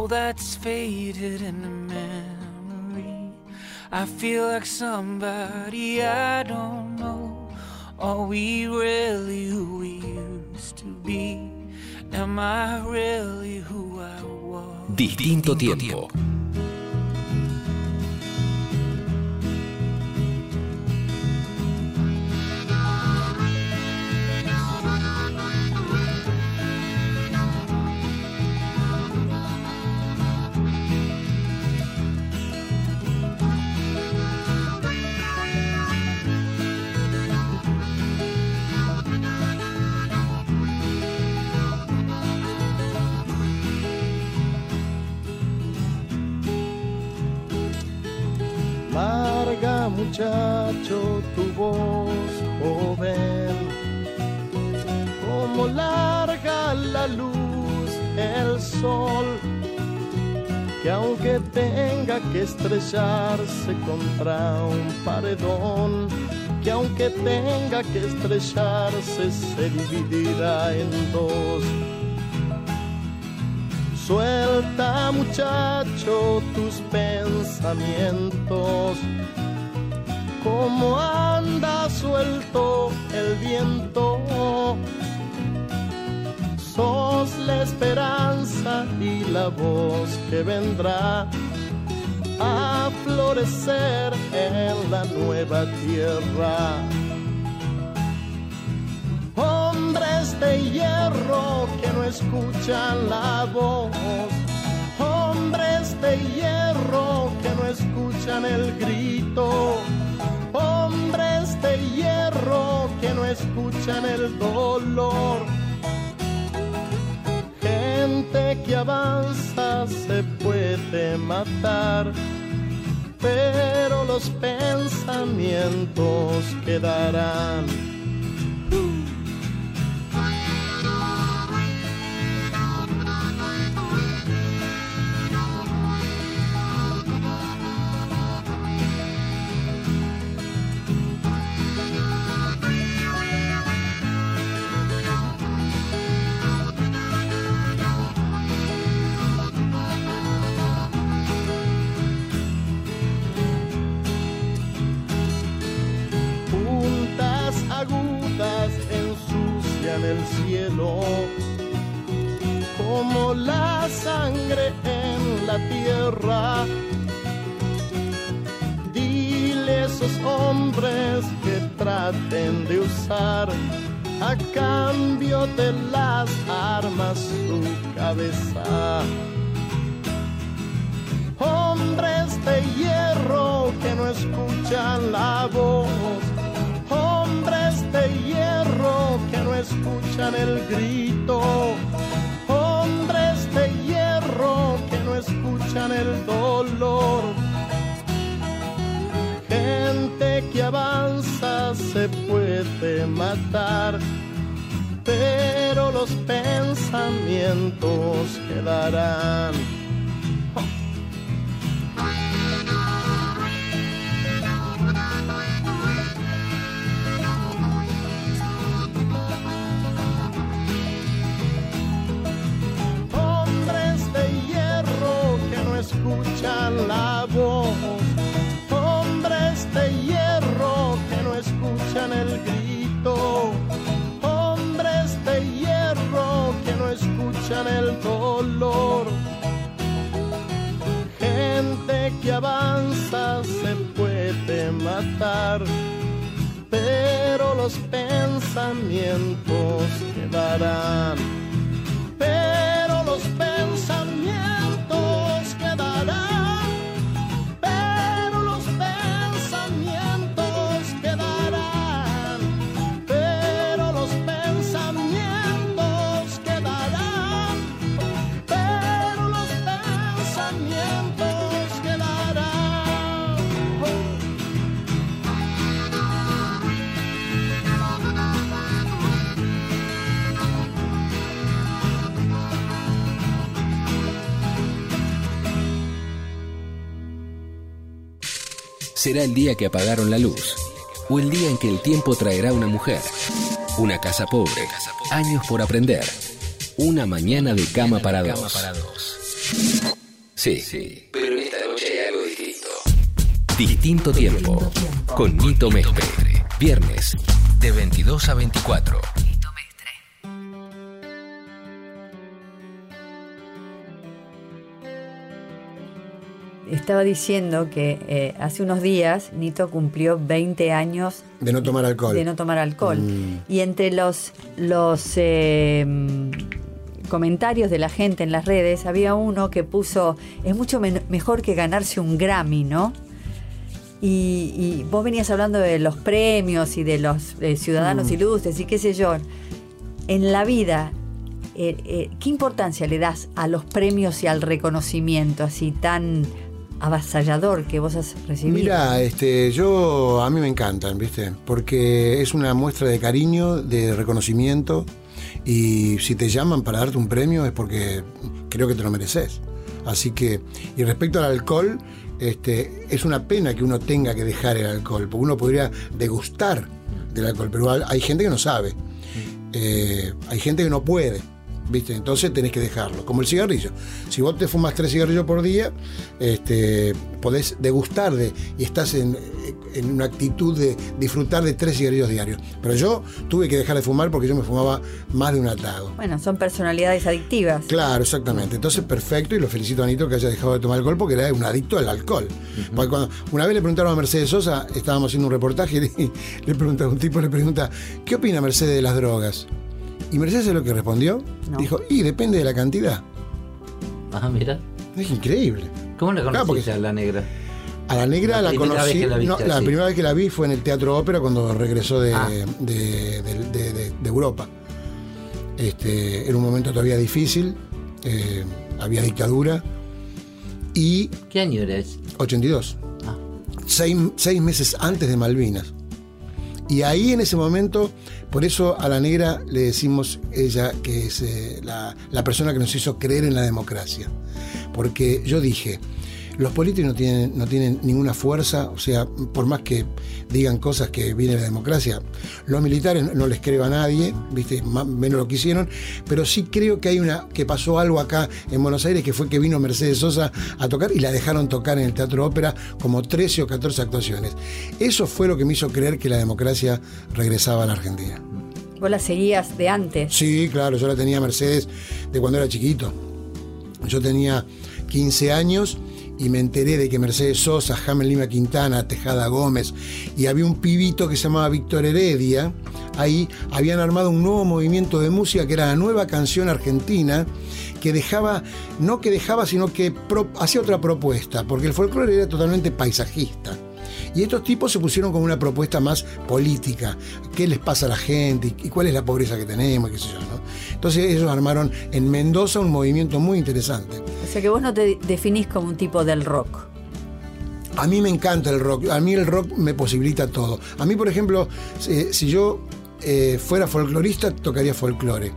that's faded into memory. I feel like somebody I don't know. Are we really who we used to be? Am I really who I was? Distinto tiempo. Muchacho tu voz joven, como larga la luz el sol, que aunque tenga que estrellarse contra un paredón, que aunque tenga que estrellarse se dividirá en dos. Suelta muchacho tus pensamientos, como anda suelto el viento. Sos la esperanza y la voz que vendrá a florecer en la nueva tierra hombres de hierro que no escuchan la voz, hombres de hierro que no escuchan el grito, hombres de hierro que no escuchan el dolor. Gente que avanza se puede matar, pero los pensamientos quedarán. Como la sangre en la tierra. Dile a esos hombres que traten de usar a cambio de las armas su cabeza hombres de hierro que no escuchan la voz, de hierro que no escuchan el grito, hombres de hierro que no escuchan el dolor. Gente que avanza se puede matar, pero los pensamientos quedarán. El dolor. Gente que avanza se puede matar, pero los pensamientos quedarán Será el día que apagaron la luz. O el día en que el tiempo traerá una mujer. Una casa pobre. Años por aprender. Una mañana de cama para dos. Sí, sí. Pero esta noche hay algo distinto. Distinto tiempo. Con Nito Mestre. Viernes, de 22 a 24. Estaba diciendo que eh, hace unos días Nito cumplió 20 años De no tomar alcohol. de no tomar alcohol. Mm. Y entre los, los eh, mm, comentarios de la gente en las redes había uno que puso, es mucho mejor que ganarse un Grammy, ¿no? Y, y vos venías hablando de los premios y de los eh, ciudadanos Mm. ilustres y qué sé yo. En la vida, eh, eh, ¿qué importancia le das a los premios y al reconocimiento así tan avasallador que vos has recibido? Mira, este, yo a mí me encantan, ¿viste? Porque es una muestra de cariño, de reconocimiento y si te llaman para darte un premio es porque creo que te lo mereces. Así que, y respecto al alcohol, este, es una pena que uno tenga que dejar el alcohol, porque uno podría degustar del alcohol, pero hay- gente que no sabe, Eh, hay gente que no puede. ¿Viste? Entonces tenés que dejarlo. Como el cigarrillo. Si vos te fumas tres cigarrillos por día, este, podés degustar de, y estás en, en una actitud de disfrutar de tres cigarrillos diarios. Pero yo tuve que dejar de fumar porque yo me fumaba más de un atago. Bueno, son personalidades adictivas. Claro, exactamente. Entonces, perfecto, y lo felicito a Anito que haya dejado de tomar alcohol porque era un adicto al alcohol. Porque cuando, una vez le preguntaron a Mercedes Sosa, estábamos haciendo un reportaje y le pregunta, un tipo le pregunta, ¿qué opina Mercedes de las drogas? Y Mercedes es lo que respondió. No. Dijo, y depende de la cantidad. Ah, mira. Es increíble. ¿Cómo la Claro, conociste porque- a la negra? A la negra La conocí. la viste no, la así. primera vez que la vi fue en el Teatro Ópera cuando regresó de, Ah. de, de- de- de- de Europa. Este, era un momento todavía difícil, eh, había dictadura y ¿Qué año eres? 82, Ah, seis, seis meses antes de Malvinas. Y ahí en ese momento, por eso a la negra le decimos ella que es eh, la, la persona que nos hizo creer en la democracia. Porque yo dije, los políticos no tienen, no tienen ninguna fuerza, o sea, por más que digan cosas que viene la democracia, los militares no les creo a nadie, viste, más, menos lo que hicieron, pero sí creo que hay una, que pasó algo acá en Buenos Aires, que fue que vino Mercedes Sosa a tocar y la dejaron tocar en el Teatro Ópera como 13 o 14 actuaciones. Eso fue lo que me hizo creer que la democracia regresaba a la Argentina. Vos la seguías de antes. Sí, claro, yo la tenía Mercedes de cuando era chiquito. Yo tenía 15 años y me enteré de que Mercedes Sosa, Jamel Lima Quintana, Tejada Gómez y había un pibito que se llamaba Víctor Heredia. Ahí habían armado un nuevo movimiento de música que era la nueva canción argentina que dejaba, no que dejaba, sino que hacía otra propuesta, porque el folclore era totalmente paisajista. Y estos tipos se pusieron con una propuesta más política. ¿Qué les pasa a la gente? ¿Y cuál es la pobreza que tenemos? ¿Qué sé yo, no? Entonces ellos armaron en Mendoza un movimiento muy interesante. O sea que vos no te definís como un tipo del rock. A mí me encanta el rock. A mí el rock me posibilita todo. A mí, por ejemplo, si, si yo eh, fuera folclorista, tocaría folclore.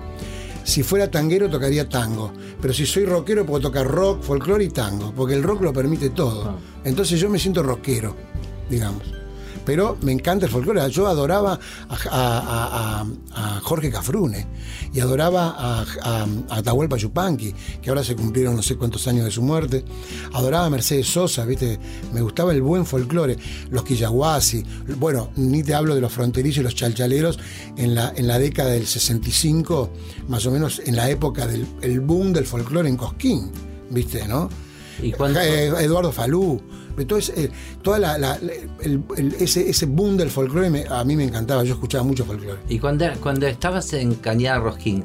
Si fuera tanguero, tocaría tango. Pero si soy rockero, puedo tocar rock, folclore y tango. Porque el rock lo permite todo. Entonces yo me siento rockero, digamos. Pero me encanta el folclore. Yo adoraba a, a- a- a Jorge Cafrune y adoraba a, a, a Atahualpa Yupanqui, que ahora se cumplieron no sé cuántos años de su muerte. Adoraba a Mercedes Sosa, ¿viste? Me gustaba el buen folclore. Los Quillahuasi. Bueno, ni te hablo de los fronterizos y los chalchaleros en la, en la década del 65, más o menos en la época del el boom del folclore en Cosquín, ¿viste? ¿No? ¿Y cuánto- Eh, Eduardo Falú. Entonces, eh, toda la, la- el- el- ese, ese boom del folclore me- a mí me encantaba. Yo escuchaba mucho folclore. Y cuando, cuando estabas en Cañada Rosquín,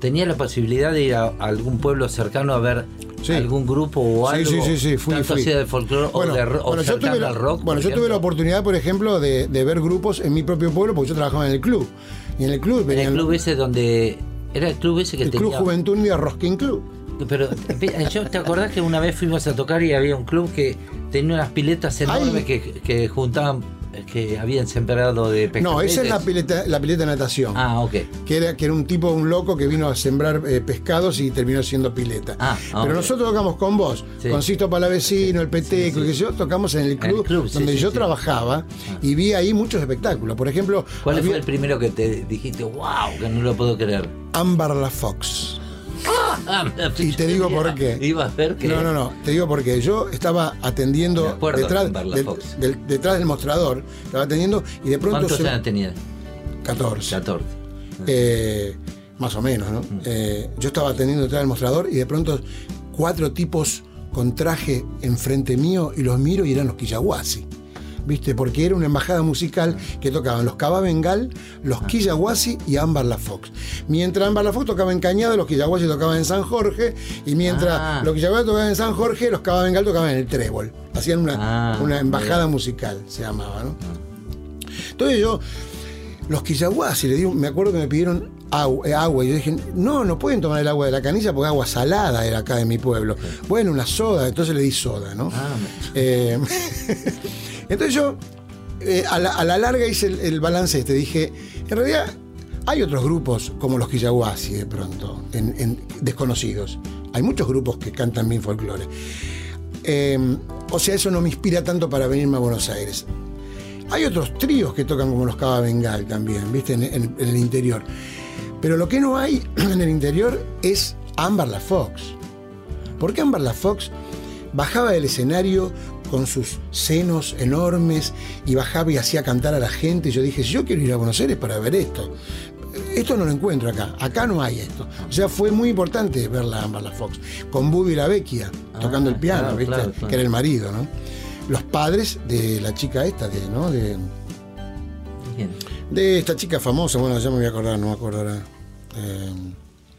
¿tenías la posibilidad de ir a algún pueblo cercano a ver Sí. algún grupo o algo? sí, sí, sí, fui, tanto fui. de folclore o, de, o bueno, yo cercano tuve, la, al rock. bueno, yo tuve la oportunidad, por ejemplo, de, de ver grupos en mi propio pueblo, porque yo trabajaba en el club. Y en el club En venían el club ese donde... Era el club ese que el tenía... Club Juventud Unida Rosquín Club. Pero yo te acordás que una vez fuimos a tocar y había un club que tenía unas piletas enormes que, que juntaban, que habían sembrado de pescadores. No, esa es la pileta, la pileta de natación. Ah, ok. Que era, que era un tipo, un loco que vino a sembrar eh, pescados y terminó siendo pileta. Ah, ah, Pero nosotros tocamos con vos, Sí. con Sisto Palavecino, el Peteco, Sí, sí. y que yo, tocamos en el el club, donde yo trabajaba y vi ahí muchos espectáculos. Por ejemplo, ¿Cuál había fue el primero que te dijiste, wow, que no lo puedo creer? Ámbar la Fox. Y te digo por qué. Iba a ver que. No, no, no. Te digo porque yo estaba atendiendo acuerdo detrás de del, detrás mostrador. Estaba atendiendo y de pronto ¿Cuántos se- años tenías? 14. 14. Eh, más o menos, ¿no? Eh, yo estaba atendiendo detrás del mostrador y de pronto cuatro tipos con traje enfrente mío y los miro y eran los Quillahuasi. ¿Viste? Porque era una embajada musical que tocaban los Cava Bengal, los Quillahuasi y Ámbar La Fox. Mientras Ámbar La Fox tocaba en Cañada, los Quillahuasi tocaban en San Jorge, y mientras Ah. los Quillahuasi tocaban en San Jorge, los Cava Bengal tocaban en el Trébol. Hacían una, Ah, una embajada bien. musical, se llamaba, ¿no? Entonces yo, los quillahuasi, le digo, me acuerdo que me pidieron agua, eh, agua, y yo dije, no, no pueden tomar el agua de la canilla porque agua salada era acá de mi pueblo. Bueno, una soda, entonces le di soda, ¿no? Ah, Eh, entonces yo, eh, a, la, larga hice el, el balance este, dije, en realidad hay otros grupos como los Quillahuasi de pronto, en- desconocidos. Hay muchos grupos que cantan bien folclore. Eh, o sea, eso no me inspira tanto para venirme a Buenos Aires. Hay otros tríos que tocan como los Cava Bengal también, ¿viste? En, el interior. Pero lo que no hay en el interior es Amber La Fox. Porque Amber La Fox bajaba del escenario con sus senos enormes y bajaba y hacía cantar a la gente. Y yo dije, yo quiero ir a Buenos Aires para ver esto. Esto no lo encuentro acá. Acá no hay esto. O sea, fue muy importante verla a La Fox. Con Bubi La Vecchia, tocando el piano, claro, ¿viste? claro, claro. Que era el marido, ¿no? Los padres de la chica esta, de, ¿no? De, Bien. de esta chica famosa, bueno, ya me voy a acordar, no me acuerdo ahora. Eh,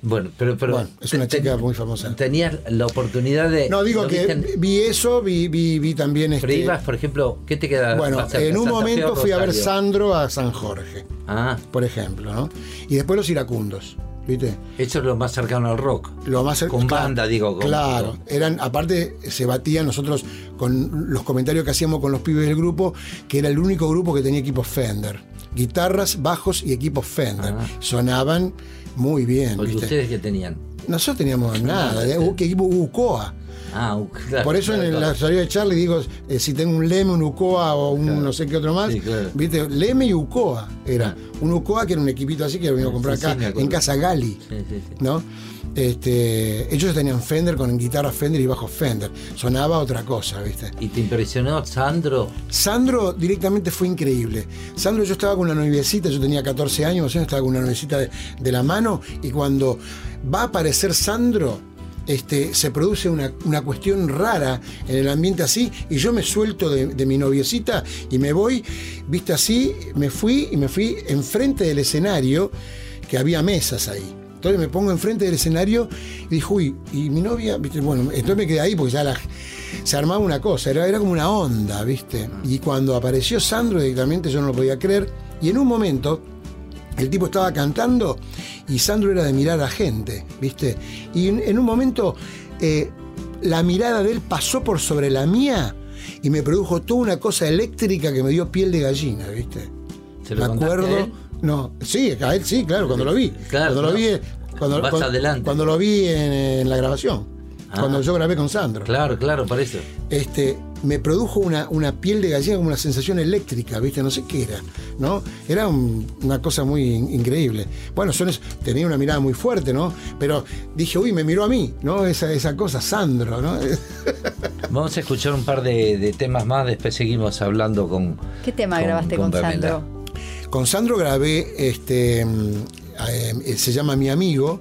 Bueno, pero, pero Bueno, es una te- chica muy famosa. Tenías la oportunidad de. no, digo ¿lo que viste vi eso, vi, vi, vi también Pero este. ibas, por ejemplo, ¿qué te queda? Bueno, en un momento fui a ver? Sandro a San Jorge, Ah, por ejemplo, ¿no? Y después los iracundos, ¿viste? eso es lo más cercano al rock. Lo más cer- Con claro, banda, digo. con- claro, eran, aparte se batían nosotros con los comentarios que hacíamos con los pibes del grupo, que era el único grupo que tenía equipos Fender. Guitarras, bajos y equipos Fender. Ah. Sonaban muy bien. Porque ¿viste? ustedes que tenían. Nosotros teníamos nada, equipo Ucoa. Ah, uh, claro, Por eso en claro, la salida de Charlie digo, eh, si tengo un Leme, un Ucoa o un no sé qué otro más, Sí. ¿viste? Leme y Ucoa era. Un Ucoa que era un equipito así que lo vino a comprar Sí, acá sí, en Casa Gali. ¿no? Este, ellos tenían Fender con guitarra Fender y bajo Fender. Sonaba otra cosa, ¿viste? ¿Y te impresionó Sandro? Sandro directamente fue increíble. Sandro, yo estaba con una noviecita, yo tenía 14 años, más o menos, estaba con una noviecita de, de la mano, y cuando va a aparecer Sandro, este, se produce una, una cuestión rara en el ambiente así, y yo me suelto de, de mi noviecita y me voy, viste así, me fui y me fui enfrente del escenario, que había mesas ahí. Entonces me pongo enfrente del escenario y dijo, uy, y mi novia, viste, bueno, entonces me quedé ahí porque ya la, se armaba una cosa, era, era como una onda, viste. Y cuando apareció Sandro directamente yo no lo podía creer. Y en un momento el tipo estaba cantando y Sandro era de mirar a gente, viste. Y en, un momento eh, la mirada de él pasó por sobre la mía y me produjo toda una cosa eléctrica que me dio piel de gallina, viste. ¿Se lo Me acuerdo. a él? No, sí, a él sí, claro, cuando lo vi. Claro, cuando lo vi. Cuando, Vas cuando- lo vi en, en la grabación. Ah. Cuando yo grabé con Sandro. Claro, claro, por eso. Este, me produjo una, una piel de gallina, como una sensación eléctrica, ¿viste? No sé qué era, ¿no? Era un- una cosa muy in- increíble. Bueno, son tenía una mirada muy fuerte, ¿no? Pero dije, uy, me miró a mí, ¿no? Esa, esa cosa, Sandro, ¿no? Vamos a escuchar un par de, de temas más, después seguimos hablando con. ¿Qué tema con- grabaste con. Sandro? Con Sandro grabé, este, mm, eh, se llama Mi Amigo,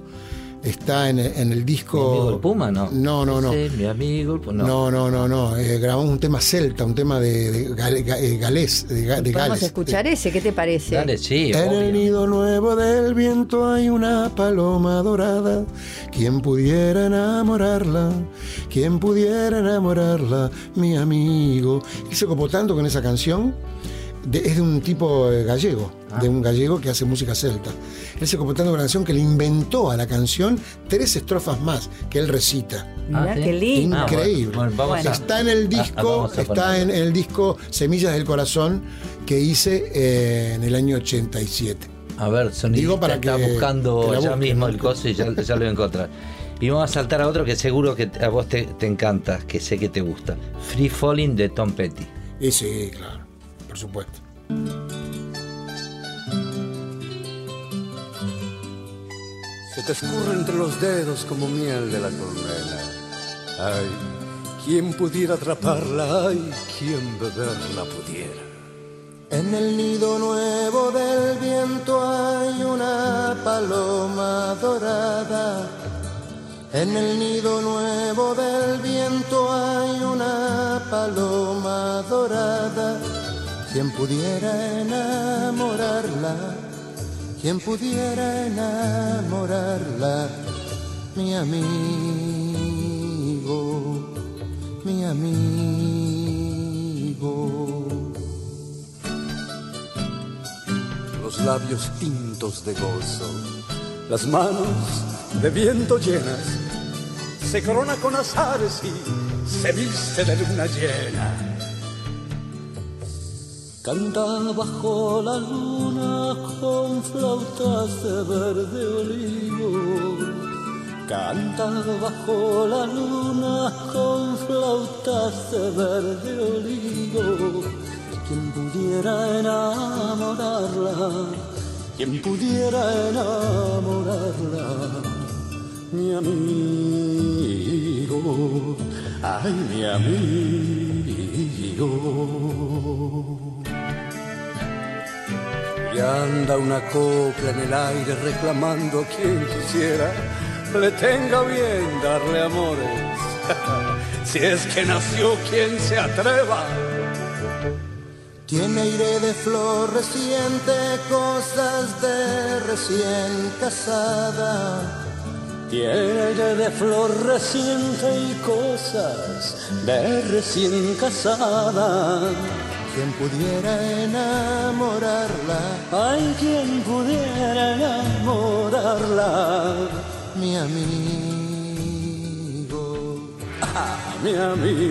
está en, en el disco... ¿Mi amigo el Puma? No. No, no, no. Ese, mi amigo el Puma. No, no, no, no. eh, grabamos un tema celta, un tema de, de Gale- Ga- eh, galés, de, de Podemos Gales. escuchar ese, ¿qué te parece? Dale, sí. En el nido nuevo del viento hay una paloma dorada. Quien pudiera enamorarla, quien pudiera enamorarla, mi amigo. Se copó tanto con esa canción. de- es de un tipo eh, gallego, Ah. de un gallego que hace música celta. Él se con la canción que le inventó a la canción tres estrofas más que él recita. Ah, ¿sí? qué lindo. Ah, bueno, Increíble. bueno, a- Está en el Ah, disco, a está en, el disco Semillas del Corazón que hice eh, en el año 87. A ver, sonidista Digo para está que- buscando que ya mismo el coso y ya, ya lo voy a encontrar. Y vamos a saltar a otro que seguro que a vos te, te encanta, que sé que te gusta. Free Falling de Tom Petty. Y sí, claro, por supuesto. Que te escurre entre los dedos como miel de la colmena. Ay, quien pudiera atraparla, ay, quien beberla pudiera. En el nido nuevo del viento hay una paloma dorada. En el nido nuevo del viento hay una paloma dorada. Quien pudiera enamorarla, quien pudiera enamorarla, mi amigo, mi amigo. Los labios tintos de gozo, las manos de viento llenas, se corona con azares y se viste de luna llena. Canta bajo la luna con flautas de verde olivo. Canta bajo la luna con flautas de verde olivo. Quien pudiera enamorarla, quien pudiera enamorarla, mi amigo, ay mi amigo. Anda una copla en el aire reclamando a quien quisiera le tenga bien darle amores. si es que nació quien se atreva. Tiene aire de flor reciente, cosas de recién casada. Tiene aire de flor reciente y cosas de recién casada. Quien pudiera enamorarla, Hay quien pudiera enamorarla, mi amigo. mi amigo.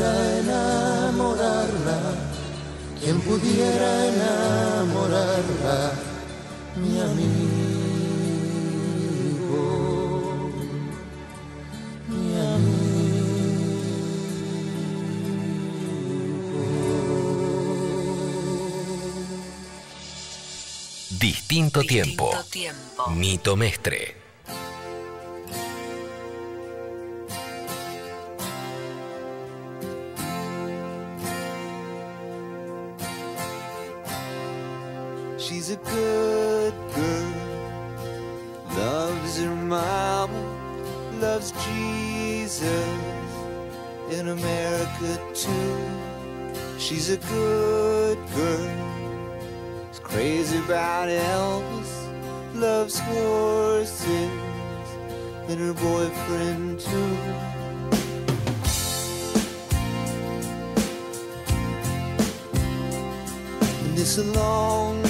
Pudiera enamorarla, quien pudiera enamorarla, mi amigo, mi Distinto, tiempo. Nito Mestre. A good girl, loves her mama, loves Jesus in America too. She's a good girl, is crazy about Elvis, loves horses and her boyfriend too. And it's a long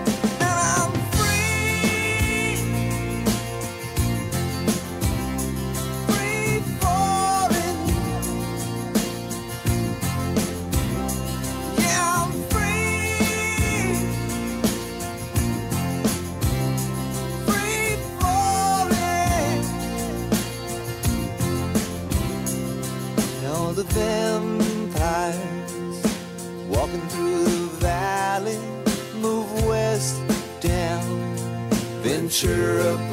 sure up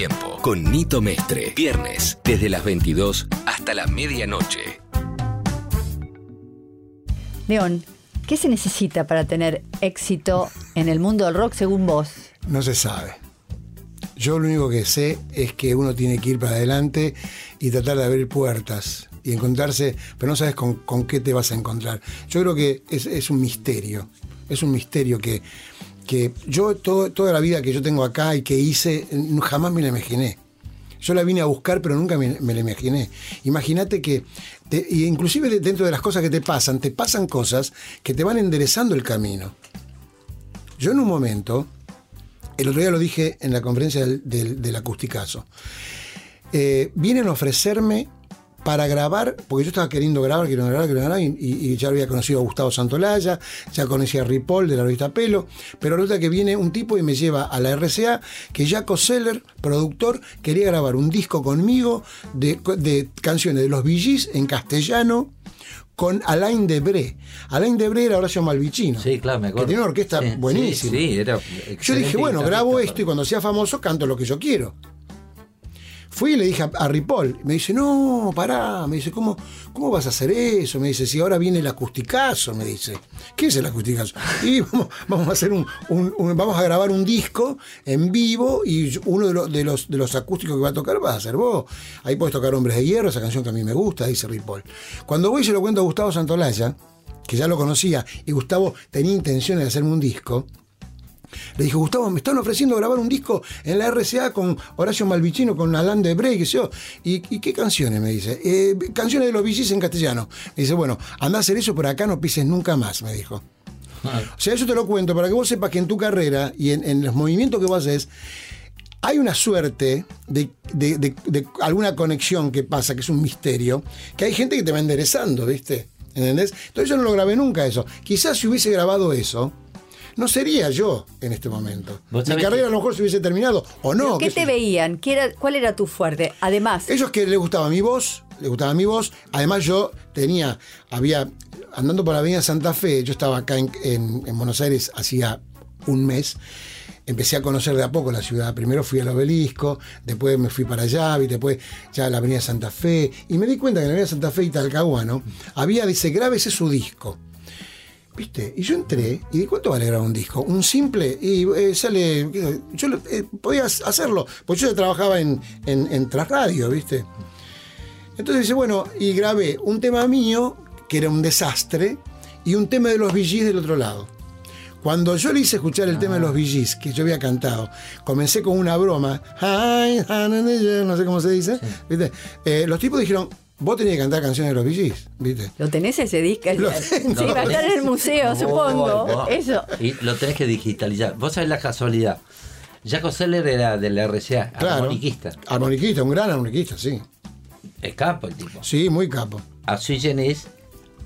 tiempo con Nito Mestre. Viernes, desde las 22 hasta la medianoche. León, ¿qué se necesita para tener éxito en el mundo del rock según vos? No se sabe. Yo lo único que sé es que uno tiene que ir para adelante y tratar de abrir puertas y encontrarse, pero no sabes con, con qué te vas a encontrar. Yo creo que es, es un misterio, es un misterio que, que yo toda la vida que yo tengo acá y que hice, jamás me la imaginé. Yo la vine a buscar, pero nunca me, me la imaginé. Imagínate que, te- inclusive de- dentro de las cosas que te pasan, te pasan cosas que te van enderezando el camino. Yo en un momento, el otro día lo dije en la conferencia del, del- del acusticazo, eh, vienen a ofrecerme para grabar, porque yo estaba queriendo grabar, queriendo grabar, queriendo grabar, y, ya había conocido a Gustavo Santolaya, ya conocía a Ripoll de la revista Pelo, pero resulta que viene un tipo y me lleva a la RCA, que Jaco Seller, productor, quería grabar un disco conmigo de, de canciones de los Gees en castellano, con Alain Debré. Alain Debré era Horacio Malvicino. Sí, claro, me Que acuerdo. tiene una orquesta Sí, buenísima. Sí, sí, era Yo dije, bueno, grabo esto y cuando sea famoso canto lo que yo quiero. Fui y le dije a, Ripoll, me dice, no, pará, me dice, ¿cómo, ¿cómo vas a hacer eso? Me dice, si ahora viene el acusticazo, me dice. ¿Qué es el acusticazo? Y vamos, a hacer un, vamos a grabar un disco en vivo y uno de, los- de los, de los acústicos que va a tocar vas a ser vos. Ahí puedes tocar Hombres de Hierro, esa canción que a mí me gusta, dice Ripoll. Cuando voy y se lo cuento a Gustavo Santolaya, que ya lo conocía, y Gustavo tenía intenciones de hacerme un disco, le dijo, Gustavo, me están ofreciendo grabar un disco en la RCA con Horacio Malvicino, con Alain de Brey, qué sé yo. ¿Y, y qué canciones? Me dice. "Eh, canciones de los Gees en castellano. Me dice, bueno, anda a hacer eso, pero acá no pises nunca más, me dijo. O sea, eso te lo cuento para que vos sepas que en tu carrera y en, en los movimientos que vos haces, hay una suerte de, de- de- de alguna conexión que pasa, que es un misterio, que hay gente que te va enderezando, ¿viste? ¿Entendés? Entonces yo no lo grabé nunca eso. Quizás si hubiese grabado eso, no sería yo en este momento. Mi carrera que- a lo mejor se hubiese terminado, o no. ¿Pero ¿Qué qué te yo. veían? ¿Qué era, ¿Cuál era tu fuerte? Además, Ellos que les gustaba mi voz, les gustaba mi voz. Además, yo tenía, había, andando por la avenida Santa Fe, yo estaba acá en, en- en Buenos Aires hacía un mes. Empecé a conocer de a poco la ciudad. Primero fui al obelisco, después me fui para allá, y después ya a la avenida Santa Fe. Y me di cuenta que en la avenida Santa Fe y Talcahuano había, dice, grábese su disco. ¿Viste? Y yo entré y di cuánto vale grabar un disco. Un simple, y eh, sale. Yo eh, podía hacerlo, porque yo ya trabajaba en, en, en Trasradio, ¿viste? Entonces dice, bueno, y grabé un tema mío, que era un desastre, y un tema de los Gees del otro lado. Cuando yo le hice escuchar el tema de los Bee Gees, que yo había cantado, comencé con una broma, no sé cómo se dice, ¿viste? Eh, los tipos dijeron, vos tenías que cantar canciones de los Gees, ¿viste? ¿lo tenés ese disco? Lo Sí, va a estar en el museo, supongo. Vos- Eso. Y lo tenés que digitalizar. Vos sabés la casualidad. Jaco Seller era de la RCA, Claro. armoniquista. Armoniquista, un gran armoniquista, sí. Es capo el tipo. Sí, muy capo. A Sui Generis,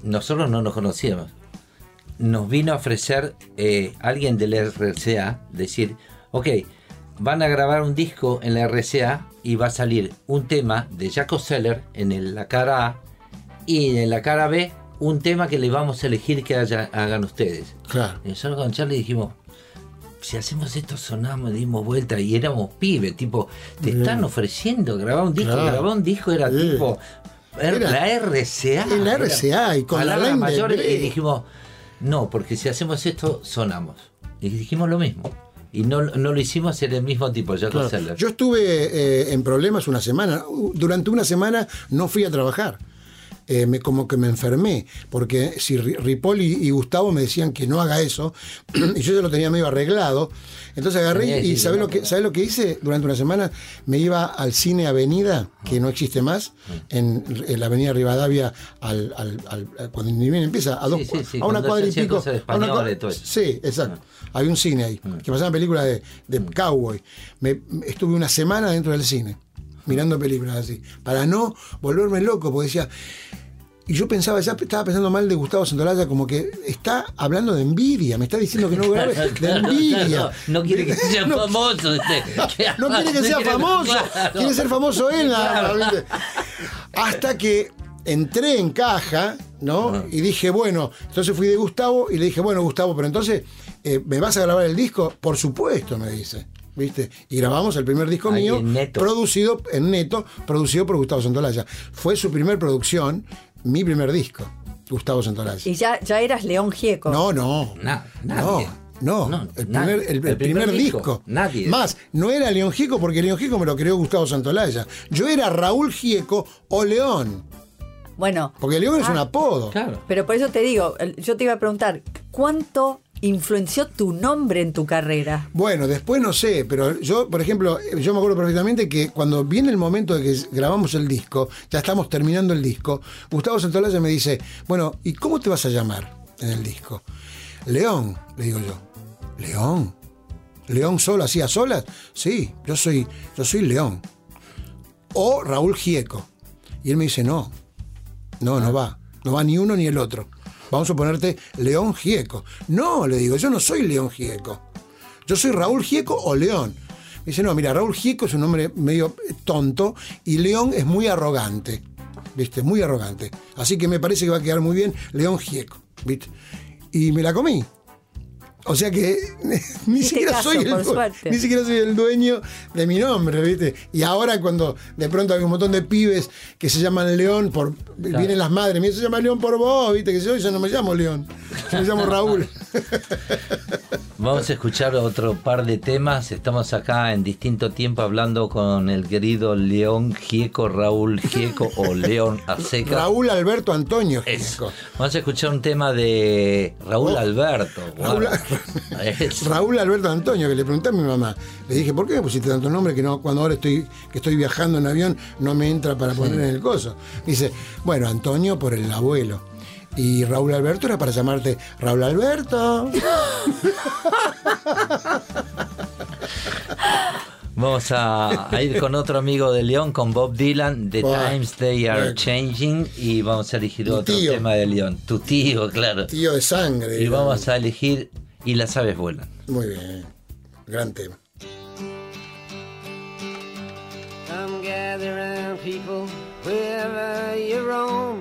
nosotros no nos conocíamos. Nos vino a ofrecer eh, alguien de la RCA, decir, ok, van a grabar un disco en la RCA y va a salir un tema de Jaco Seller en la cara A y en la cara B un tema que le vamos a elegir que haya- hagan ustedes. Claro. Y nosotros con Charlie dijimos, si hacemos esto sonamos, dimos vuelta y éramos pibes, tipo, te están ofreciendo grabar un disco, Claro. grabar un disco era tipo er- Era- la RCA. la era RCA y con la mayores B. y dijimos, no, porque si hacemos esto sonamos. Y dijimos lo mismo. Y no, no lo hicimos en el mismo tipo, ya Claro. Yo estuve eh, en problemas una semana. Durante una semana no fui a trabajar. Eh, me, como que me enfermé, porque si Ri- Ripoll y, y Gustavo me decían que no haga eso, y yo ya lo tenía medio arreglado, entonces agarré y ¿sabés que lo que, ¿sabés lo que hice? Durante una semana me iba al cine Avenida, que no existe más, en, en la Avenida Rivadavia, al, al- al- al- cuando ni bien empieza, a, dos, Sí, sí, sí, a una cuadra y pico. a una y todo. Sí, exacto. Había un cine ahí, que pasaban películas de, de cowboy. Me- estuve una semana dentro del cine, mirando películas así, para no volverme loco, porque decía. Y yo pensaba, ya estaba pensando mal de Gustavo Santolaya, como que está hablando de envidia, me está diciendo que no grabe, de envidia. No, no quiere que sea No- famoso. este. no quiere que sea quiere- famoso, Claro. quiere ser famoso él. nada. Hasta que entré en caja, ¿no? Y dije, bueno, entonces fui de Gustavo y le dije, bueno, Gustavo, pero entonces, eh, ¿me vas a grabar el disco? Por supuesto, me dice. ¿Viste? Y grabamos el primer disco Ahí mío, en Neto. producido en Neto, producido por Gustavo Santolaya. Fue su primer producción, mi primer disco, Gustavo Santolaya. Y ya, ya eras León Gieco. No, no. Na- No, nadie. no, No, el, nadie. primer, el- el El primer primer disco. disco, nadie. Más, no era León Gieco porque León Gieco me lo creó Gustavo Santolaya. Yo era Raúl Gieco o León. Bueno. Porque León es Ah, un apodo. Claro. Pero por eso te digo, yo te iba a preguntar, ¿cuánto influenció tu nombre en tu carrera? Bueno, después no sé, pero yo, por ejemplo, yo me acuerdo perfectamente que cuando viene el momento de que grabamos el disco, ya estamos terminando el disco, Gustavo Santolaya me dice, bueno, ¿y cómo te vas a llamar en el disco? León, le digo yo. ¿León? ¿León solo, así a solas? Sí, yo soy, yo soy León. O Raúl Gieco. Y él me dice, no, no, no va. No va ni uno ni el otro. Vamos a ponerte León Gieco. No, le digo, yo no soy León Gieco. Yo soy Raúl Gieco o León. Me dice, no, mira, Raúl Gieco es un hombre medio tonto y León es muy arrogante. ¿Viste? Muy arrogante. Así que me parece que va a quedar muy bien León Gieco. ¿Viste? Y me la comí. O sea que ni Hiciste siquiera, caso, soy el, ni siquiera soy el dueño de mi nombre, ¿viste? Y ahora cuando de pronto hay un montón de pibes que se llaman León por vienen las madres, me dicen, se llama León por vos, ¿viste? Que yo, yo no me llamo León, yo me llamo Raúl. Vamos a escuchar otro par de temas. Estamos acá en distinto tiempo hablando con el querido León Gieco, Raúl Gieco o León Aseca. Raúl Alberto Antonio. Vamos a escuchar un tema de Raúl Oh. Alberto. Raúl. Raúl Alberto Antonio, que le pregunté a mi mamá. Le dije, ¿por qué me pusiste tanto nombre que no, cuando ahora estoy, que estoy viajando en avión no me entra para poner en el coso? Dice, bueno, Antonio por el abuelo. Y Raúl Alberto era para llamarte Raúl Alberto. Vamos a, a ir con otro amigo de León, con Bob Dylan, The Buah. Times They Are Bueno. Changing, y vamos a elegir Mi otro tío. tema de León. Tu tío, claro. Tío de sangre. Y vamos a elegir Y las aves vuelan. Muy bien. Gran tema. Come gather people wherever you roam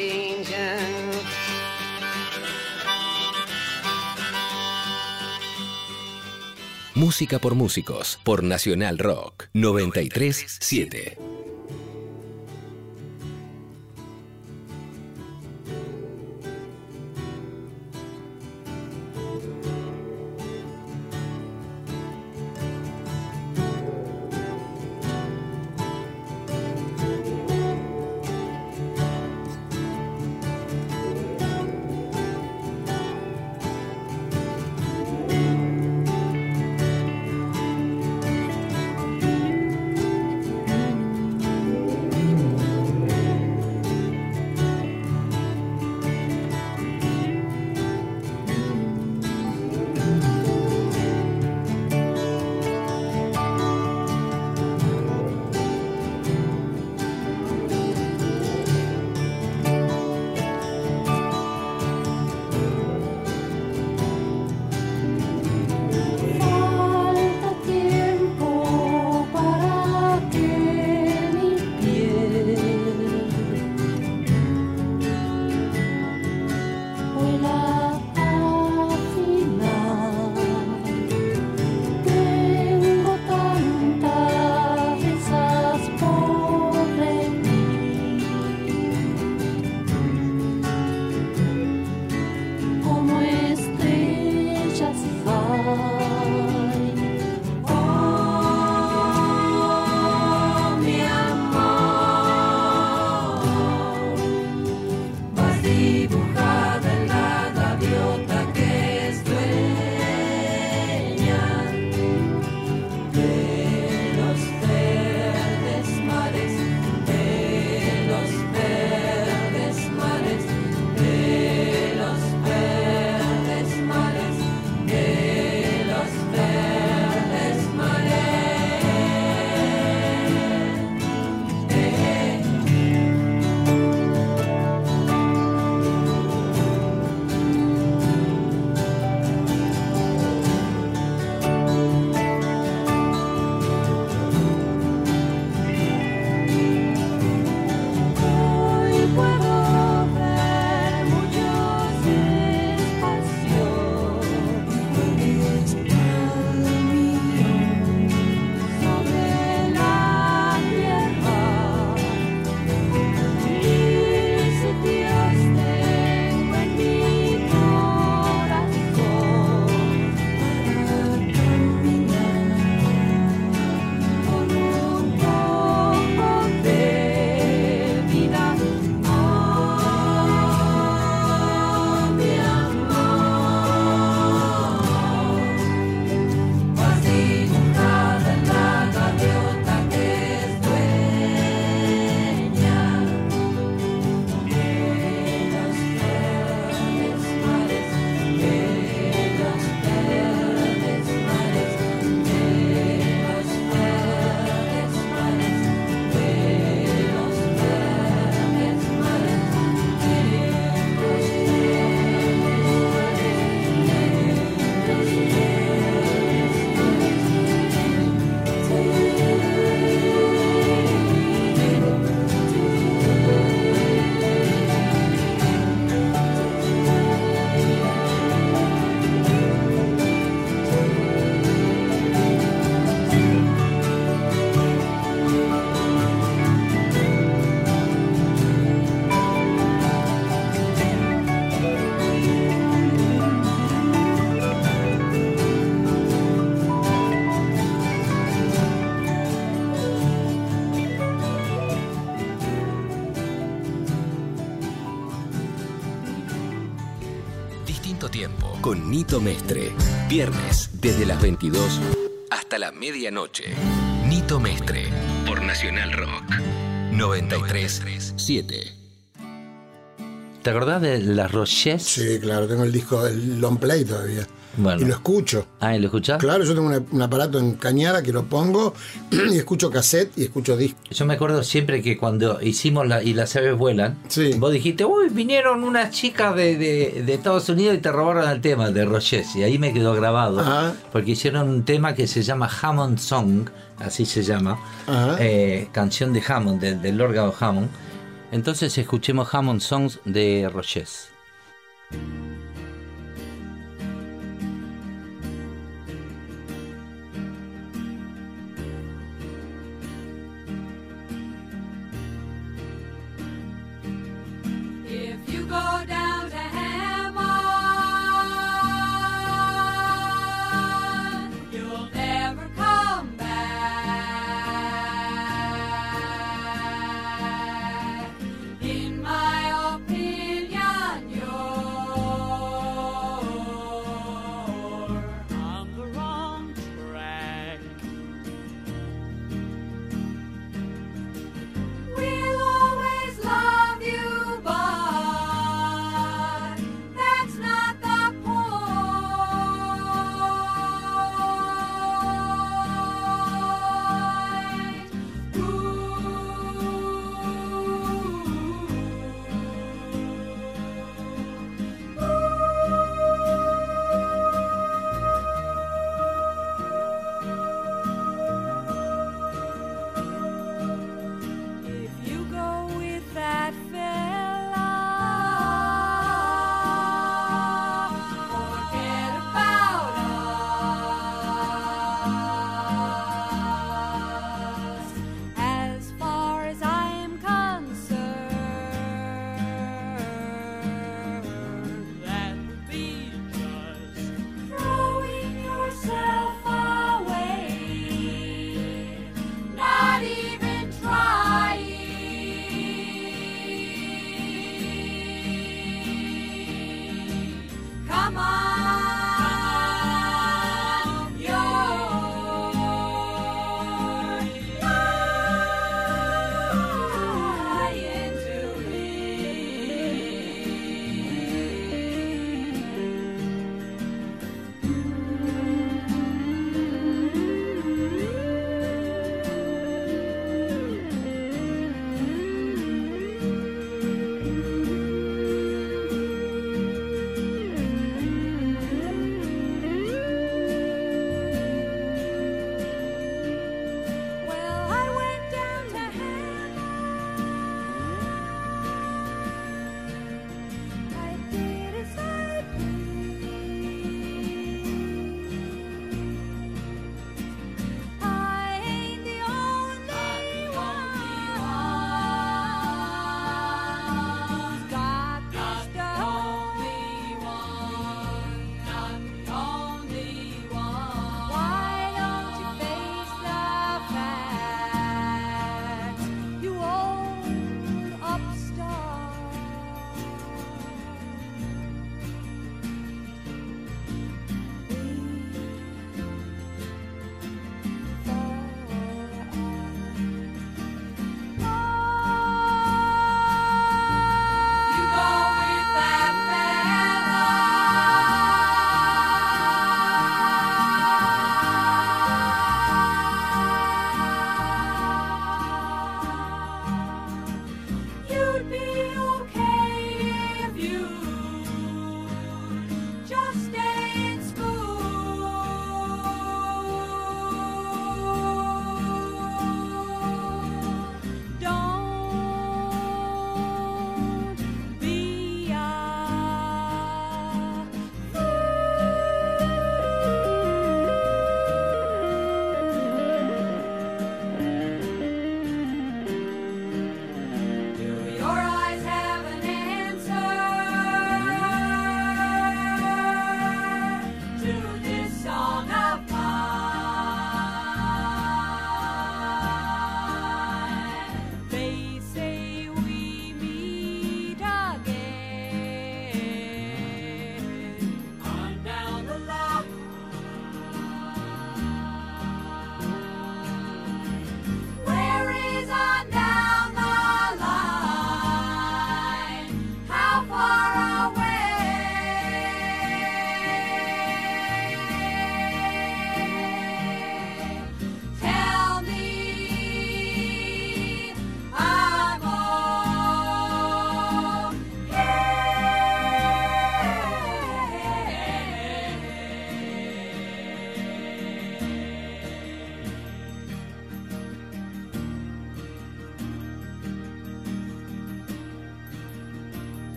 Música por músicos, por Nacional Rock 937. Nito Mestre. Viernes desde las 22 hasta la medianoche. Nito Mestre por Nacional Rock 937. ¿Te acordás de las Roches? Sí, claro, tengo el disco, el long play todavía. Bueno. Y lo escucho. Ah, ¿y lo escuchás? Claro, yo tengo una- un aparato en cañara que lo pongo y escucho cassette y escucho disco. Yo me acuerdo siempre que cuando hicimos la, y las aves vuelan, vos dijiste, uy, vinieron unas chicas de, de- de Estados Unidos y te robaron el tema de Roches. Y ahí me quedó grabado. Ajá. Porque hicieron un tema que se llama Hammond Song, así se llama, eh, canción de Hammond, del, del órgano Hammond. Entonces escuchemos Hammond Songs de Roches.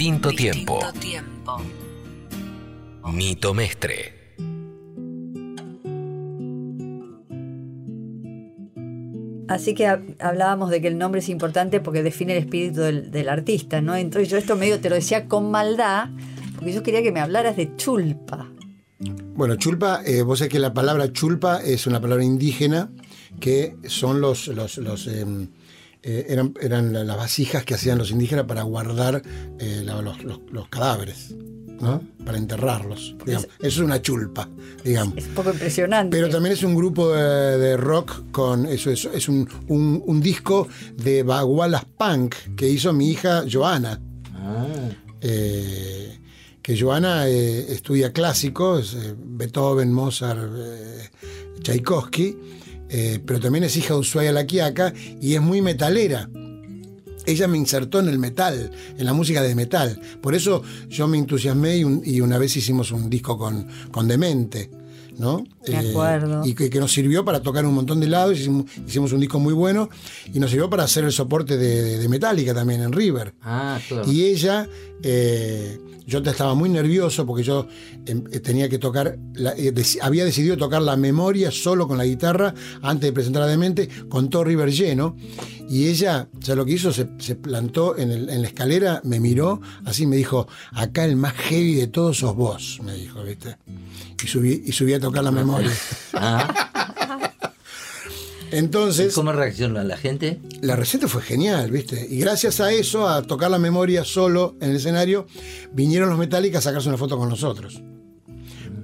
Distinto, tiempo. Nito Mestre. Así que hab- hablábamos de que el nombre es importante porque define el espíritu del, del artista, ¿no? Entonces yo esto medio te lo decía con maldad, porque yo quería que me hablaras de chulpa. Bueno, chulpa, eh, vos sabés que la palabra chulpa es una palabra indígena que son los, los, los, eh, eh, eran, eran la- las vasijas que hacían los indígenas para guardar eh, la- los, los- los cadáveres, ¿no? Para enterrarlos. digamos. Eso es una chulpa, digamos. Es un poco impresionante. Pero también es un grupo de, de rock con eso, es, es un, un- un disco de Bagualas Punk que hizo mi hija Joana. Eh, que Joana estudia clásicos, Beethoven, Mozart, Tchaikovsky, eh, pero también es hija de Ushuaia La Quiaca y es muy metalera. Ella me insertó en el metal, en la música de metal. Por eso yo me entusiasmé y, un- y una vez hicimos un disco con, con Demente. ¿no? Me acuerdo. y que, que nos sirvió para tocar un montón de lados, hicimos, hicimos un disco muy bueno y nos sirvió para hacer el soporte de, de- de Metallica también en River. Ah, claro. Y ella, eh, yo estaba muy nervioso porque yo em, eh, tenía que tocar, la- eh, había decidido tocar la memoria solo con la guitarra antes de presentar a Demente, con todo River lleno. Y ella, o sea, lo que hizo, se, se plantó en, el- en la escalera, me miró, así me dijo, acá el más heavy de todos sos vos, me dijo, ¿viste? Y subí, y subí a tocar la memoria. Entonces. ¿Cómo reacciona la gente? La receta fue genial, ¿viste? Y gracias a eso, a tocar la memoria solo en el escenario, vinieron los Metallica a sacarse una foto con nosotros.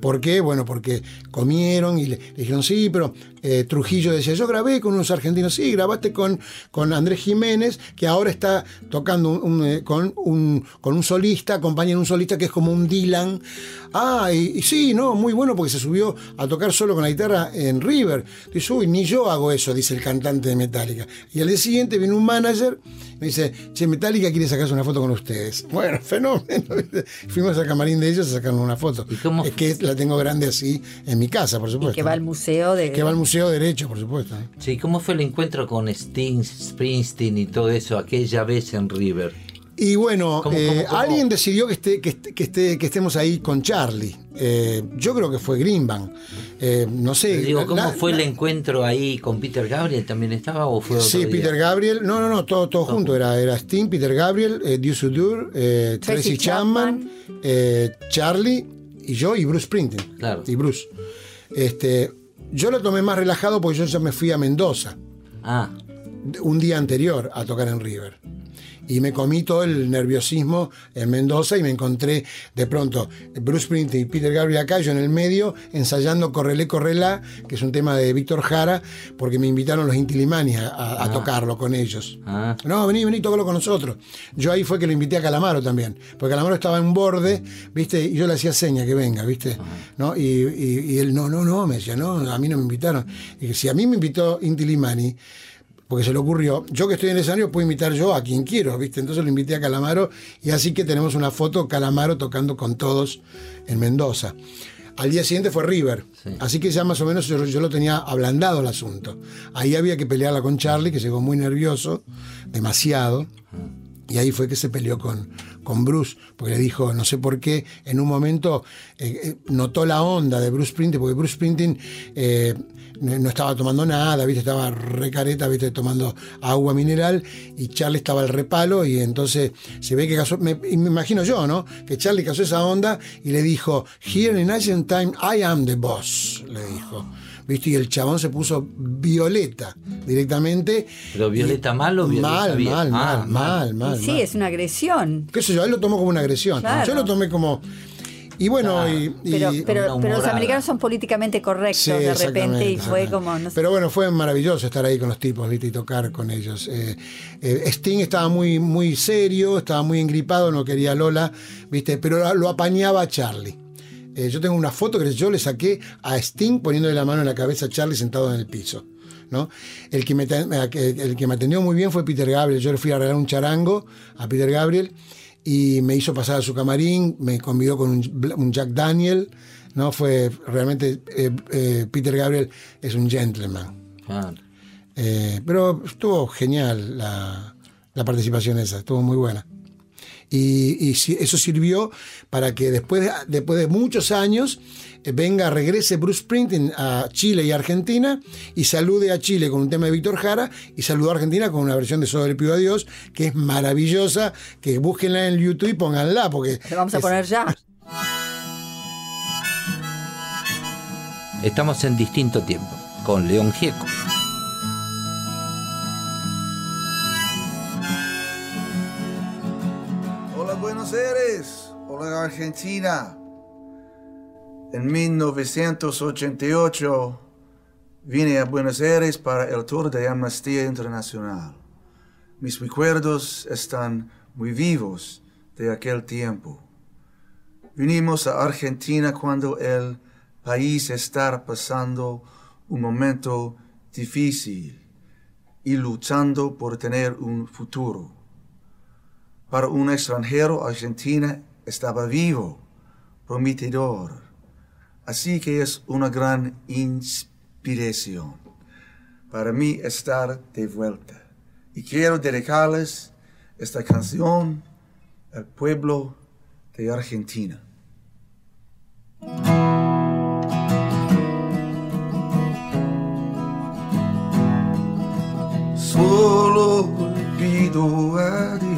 ¿Por qué? Bueno, porque comieron y le, le dijeron, sí, pero eh, Trujillo decía, yo grabé con unos argentinos, sí, grabaste con, con Andrés Jiménez, que ahora está tocando un- un, eh, con, un, con un solista, acompaña en un solista que es como un Dylan. Ah, y, y sí, no, muy bueno porque se subió a tocar solo con la guitarra en River. Dice, uy, ni yo hago eso, dice el cantante de Metallica. Y al día siguiente viene un manager y me dice, che, Metallica quiere sacarse una foto con ustedes. Bueno, fenómeno. Fuimos al camarín de ellos a sacarnos una foto. Es que la tengo grande así en mi casa, por supuesto. que va al museo de. Que va al Museo Derecho, por supuesto. Sí, ¿cómo fue el encuentro con Sting, Springsteen y todo eso aquella vez en River? Y bueno, ¿Cómo, eh, cómo, cómo? alguien decidió que, esté, que, esté- que, esté- que estemos ahí con Charlie. Eh, yo creo que fue Greenbank. Eh, no sé. Digo, ¿cómo la- fue el encuentro ahí con Peter Gabriel? ¿También estaba o fue otro Sí, día? Peter Gabriel. No, no, no, todo, todo junto. Era, era Sting, Peter Gabriel, eh, Deuce Sudur, eh, Tracy Tracy Chapman, eh, Charlie y yo y Bruce Springsteen. Claro. Y Bruce. Este, yo lo tomé más relajado porque yo ya me fui a Mendoza. Ah. Un día anterior a tocar en River. Y me comí todo el nerviosismo en Mendoza y me encontré de pronto Bruce Springsteen y Peter Gabriel acá, yo en el medio, ensayando Correlé, Correlá, que es un tema de Víctor Jara, porque me invitaron los Intilimani a, a- a Ah. tocarlo con ellos. Ah. No, vení, vení, tócalo con nosotros. Yo ahí fue que lo invité a Calamaro también, porque Calamaro estaba en un borde, ¿viste? Y yo le hacía seña que venga, ¿viste? ¿No? Y, y- y él, no, no, no, me decía, no, a mí no me invitaron. Y si a mí me invitó Inti Limani, porque se le ocurrió, yo que estoy en el escenario puedo invitar yo a quien quiero, ¿viste? Entonces lo invité a Calamaro y así que tenemos una foto Calamaro tocando con todos en Mendoza. Al día siguiente fue River, así que ya más o menos yo, yo lo tenía ablandado el asunto. Ahí había que pelearla con Charlie, que llegó muy nervioso, demasiado. Y ahí fue que se peleó con, con Bruce, porque le dijo, no sé por qué, en un momento eh, eh, notó la onda de Bruce Springsteen, porque Bruce Springsteen eh, no estaba tomando nada, ¿viste? estaba recareta, ¿viste? tomando agua mineral, y Charlie estaba al repalo, y entonces se ve que casó, me, me imagino yo, ¿no? Que Charlie casó esa onda y le dijo, Here in Asian Time, I am the boss, le dijo. ¿Viste? Y el chabón se puso violeta directamente. ¿Pero Violeta mal o Violeta Mal, bien? mal, Ah, mal, mal, mal. Y sí, mal. es una agresión. qué sé yo, él lo tomó como una agresión. Claro. Yo lo tomé como. Y bueno, y, y- Pero, pero, los americanos son políticamente correctos Sí, de repente y fue como, no sé. Pero bueno, fue maravilloso estar ahí con los tipos, ¿viste? Y tocar con ellos. Eh, eh, Sting estaba muy, muy serio, estaba muy engripado, no quería Lola, ¿viste? Pero lo apañaba a Charlie. Eh, yo tengo una foto que yo le saqué a Sting poniéndole la mano en la cabeza a Charlie sentado en el piso. ¿no? El que, me, eh, el que me atendió muy bien fue Peter Gabriel. Yo le fui a regalar un charango a Peter Gabriel y me hizo pasar a su camarín, me convidó con un, Jack Daniel, ¿no? Fue realmente, eh, eh, Peter Gabriel es un gentleman. Claro. Eh, pero estuvo genial la, la participación esa, estuvo muy buena. Y, eso sirvió para que después de, después de muchos años eh, venga, regrese Bruce Springsteen a Chile y Argentina y salude a Chile con un tema de Víctor Jara y saludó a Argentina con una versión de Solo le pido a Dios que es maravillosa, que búsquenla en YouTube y pónganla porque... Le vamos a es- poner ya. Estamos en distinto tiempo con León Gieco. Hola Argentina. En 1988 vine a Buenos Aires para el tour de Amnistía Internacional. Mis recuerdos están muy vivos de aquel tiempo. Vinimos a Argentina cuando el país está pasando un momento difícil y luchando por tener un futuro. Para un extranjero, Argentina estaba vivo, prometedor. Así que es una gran inspiración para mí estar de vuelta. Y quiero dedicarles esta canción al pueblo de Argentina. Solo pido a Dios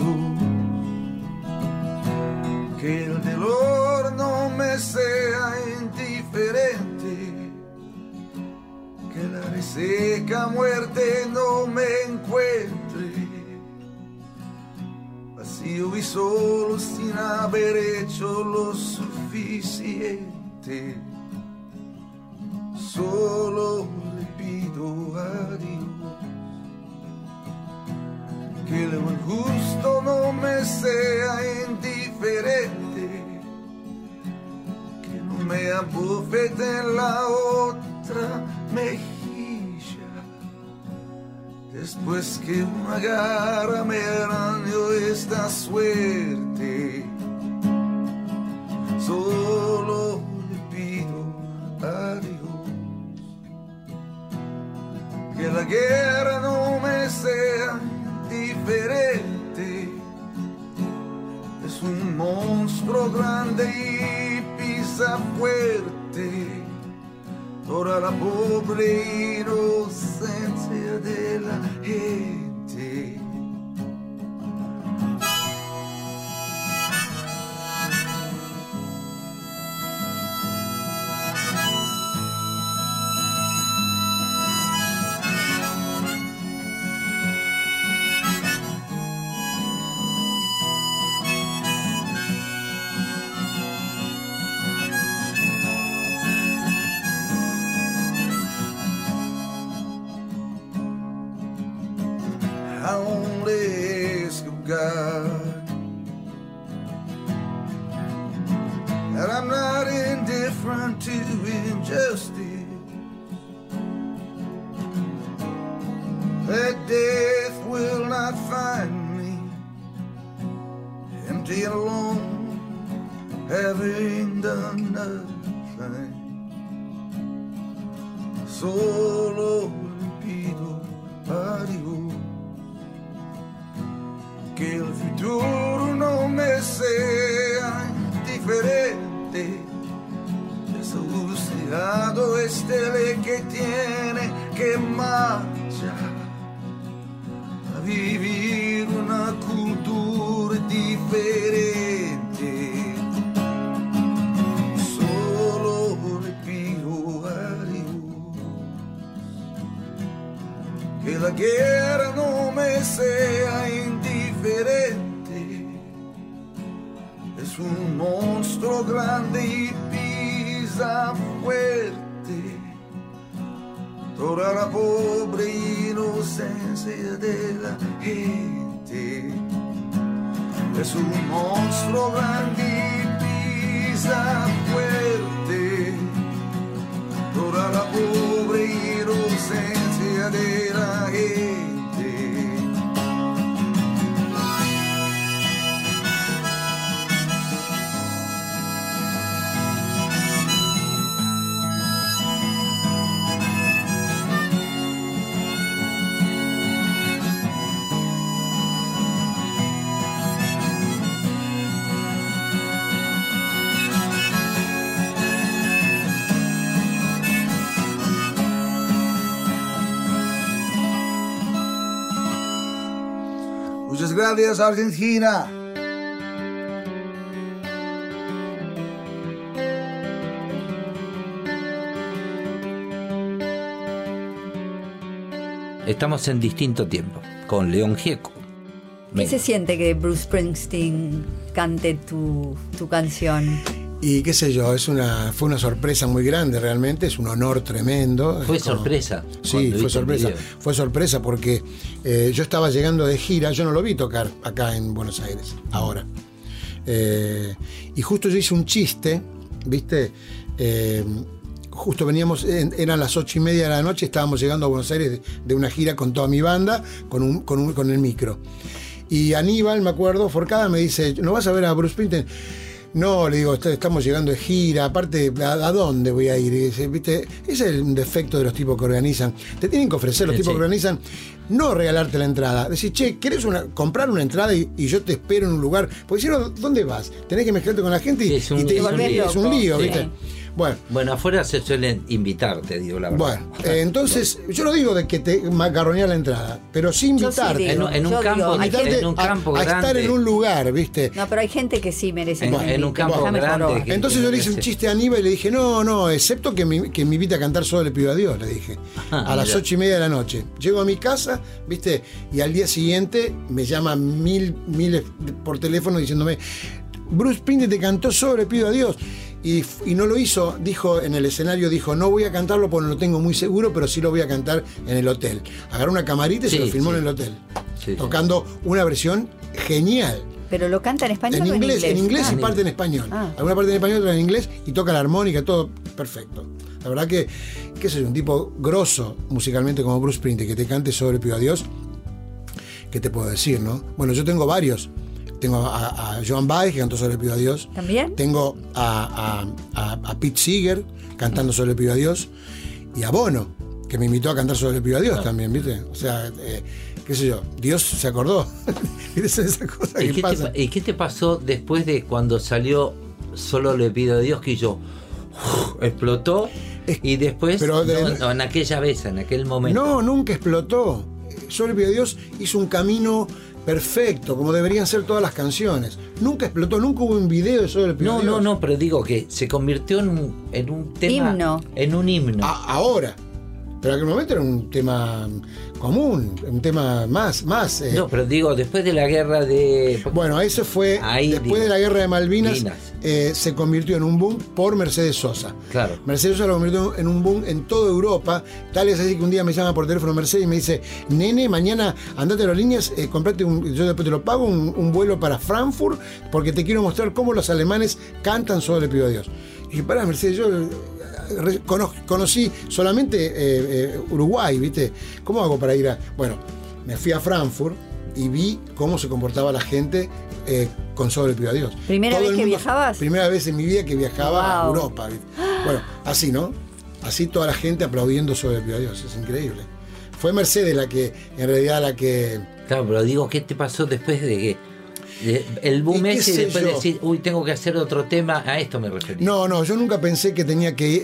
que el dolor no me sea indiferente, que la reseca muerte no me encuentre, vacío y solo sin haber hecho lo suficiente. Solo le pido a Dios que lo injusto no me sea indiferente, que no me abofete en la otra mejilla, después que una garra me arañó esta suerte. Solo le pido a Dios que la guerra diferente. Es un monstruo grande y pisa fuerte. Toda la pobre inocencia de la gente. Argentina. Estamos en distinto tiempo con León Gieco. ¿Qué se siente que Bruce Springsteen cante tu, tu canción? Y qué sé yo, es una, fue una sorpresa muy grande realmente, es un honor tremendo. Fue como- sorpresa. Sí, fue sorpresa. Fue sorpresa porque eh, yo estaba llegando de gira, yo no lo vi tocar acá en Buenos Aires, ahora. Eh, y justo yo hice un chiste, ¿viste? Eh, justo veníamos, en- eran las ocho y media de la noche, estábamos llegando a Buenos Aires de, de una gira con toda mi banda, con, un, con, un- con el micro. Y Aníbal, me acuerdo, Forcada me dice, ¿no vas a ver a Bruce Springsteen? No, le digo, "est- estamos llegando de gira, aparte, ¿a, a dónde voy a ir? Dice, ¿viste? Ese es el defecto de los tipos que organizan. Te tienen que ofrecer, los Sí, tipos sí. que organizan, no regalarte la entrada. Decir, che, ¿querés una, comprar una entrada y, y yo te espero en un lugar? Porque si no, ¿dónde vas? Tenés que mezclarte con la gente y, un- te, es un lío. es un lío. ¿viste? Bueno, Bueno, afuera se suelen invitar, te digo la verdad. bueno, eh, entonces, yo no digo de que te macarronear la entrada, pero sí Yo sí invitarte. digo, En un- en un yo campo- digo, hay Invitarte gente- en un a- campo a, estar grande. en un lugar, ¿viste? No, pero hay gente que sí merece En- en un campo déjame grande que- Entonces yo le hice un Sí. chiste a Aníbal y le dije, no, no, excepto que me, que me invite a cantar solo le pido a Dios, le dije. Ah, a las ocho y media de la noche. Llego a mi casa, ¿viste? Y al día siguiente me llaman mil, miles por teléfono diciéndome, Bruce Springsteen te cantó solo le pido a Dios. Y, no lo hizo, dijo en el escenario, dijo, no voy a cantarlo porque no lo tengo muy seguro, pero sí lo voy a cantar en el hotel. Agarró una camarita y se lo filmó sí. en el hotel. Sí, sí. Tocando una versión genial. Pero lo canta en español En o inglés, en inglés Ah. y parte en español. Ah. Alguna parte en español, otra en inglés y toca la armónica, todo perfecto. La verdad que, qué sé yo, un tipo grosso musicalmente como Bruce Springsteen, que te cante sobre a Dios, ¿qué te puedo decir, no? Bueno, yo tengo varios. Tengo a, a Joan Baez, que cantó sobre Pido a Dios. ¿También? Tengo a, a- a- a Pete Seeger cantando sobre Pido a Dios. Y a Bono, que me invitó a cantar sobre Pido a Dios también, ¿viste? O sea, eh, qué sé yo, Dios se acordó. Esa es esa cosa ¿Y que qué, te, pasa. pa- y qué te pasó después de cuando salió Solo le pido a Dios que yo explotó y después pero de- no, no, en aquella vez, en aquel momento. No, nunca explotó. Sobre Pido a Dios hizo un camino perfecto, como deberían ser todas las canciones. Nunca explotó, nunca hubo un video de Sobre Pido No, a Dios. no, no, pero digo que se convirtió en un, en un tema. Himno. En un himno. A- ahora. Pero en aquel momento era un tema común, un tema más, más. eh, no, pero digo, después de la guerra de. Bueno, eso fue Ahí, después digo. de la guerra de Malvinas, eh, se convirtió en un boom por Mercedes Sosa. Claro. Mercedes Sosa lo convirtió en un boom en toda Europa. Tal es así que un día me llama por teléfono Mercedes y me dice, nene, mañana andate a aerolíneas, eh, comprate un, yo después te lo pago, un, un vuelo para Frankfurt, porque te quiero mostrar cómo los alemanes cantan solo le pido a Dios. Y pará, Mercedes, yo conocí solamente eh, eh, Uruguay, ¿viste? ¿Cómo hago para ir a...? Bueno, me fui a Frankfurt y vi cómo se comportaba la gente eh, con Sobre Pido a Dios. ¿Primera Todo vez el que mundo- viajabas? Primera vez en mi vida que viajaba a. Europa. ¿viste? Bueno, así, ¿no? Así toda la gente aplaudiendo Sobre Pido a Dios. Es increíble. Fue Mercedes la que, en realidad, la que... Claro, pero digo, ¿qué te pasó después de que. El boom ¿Y qué ese y después yo? decir, uy, tengo que hacer otro tema, a esto me refería. No, no, yo nunca pensé que tenía que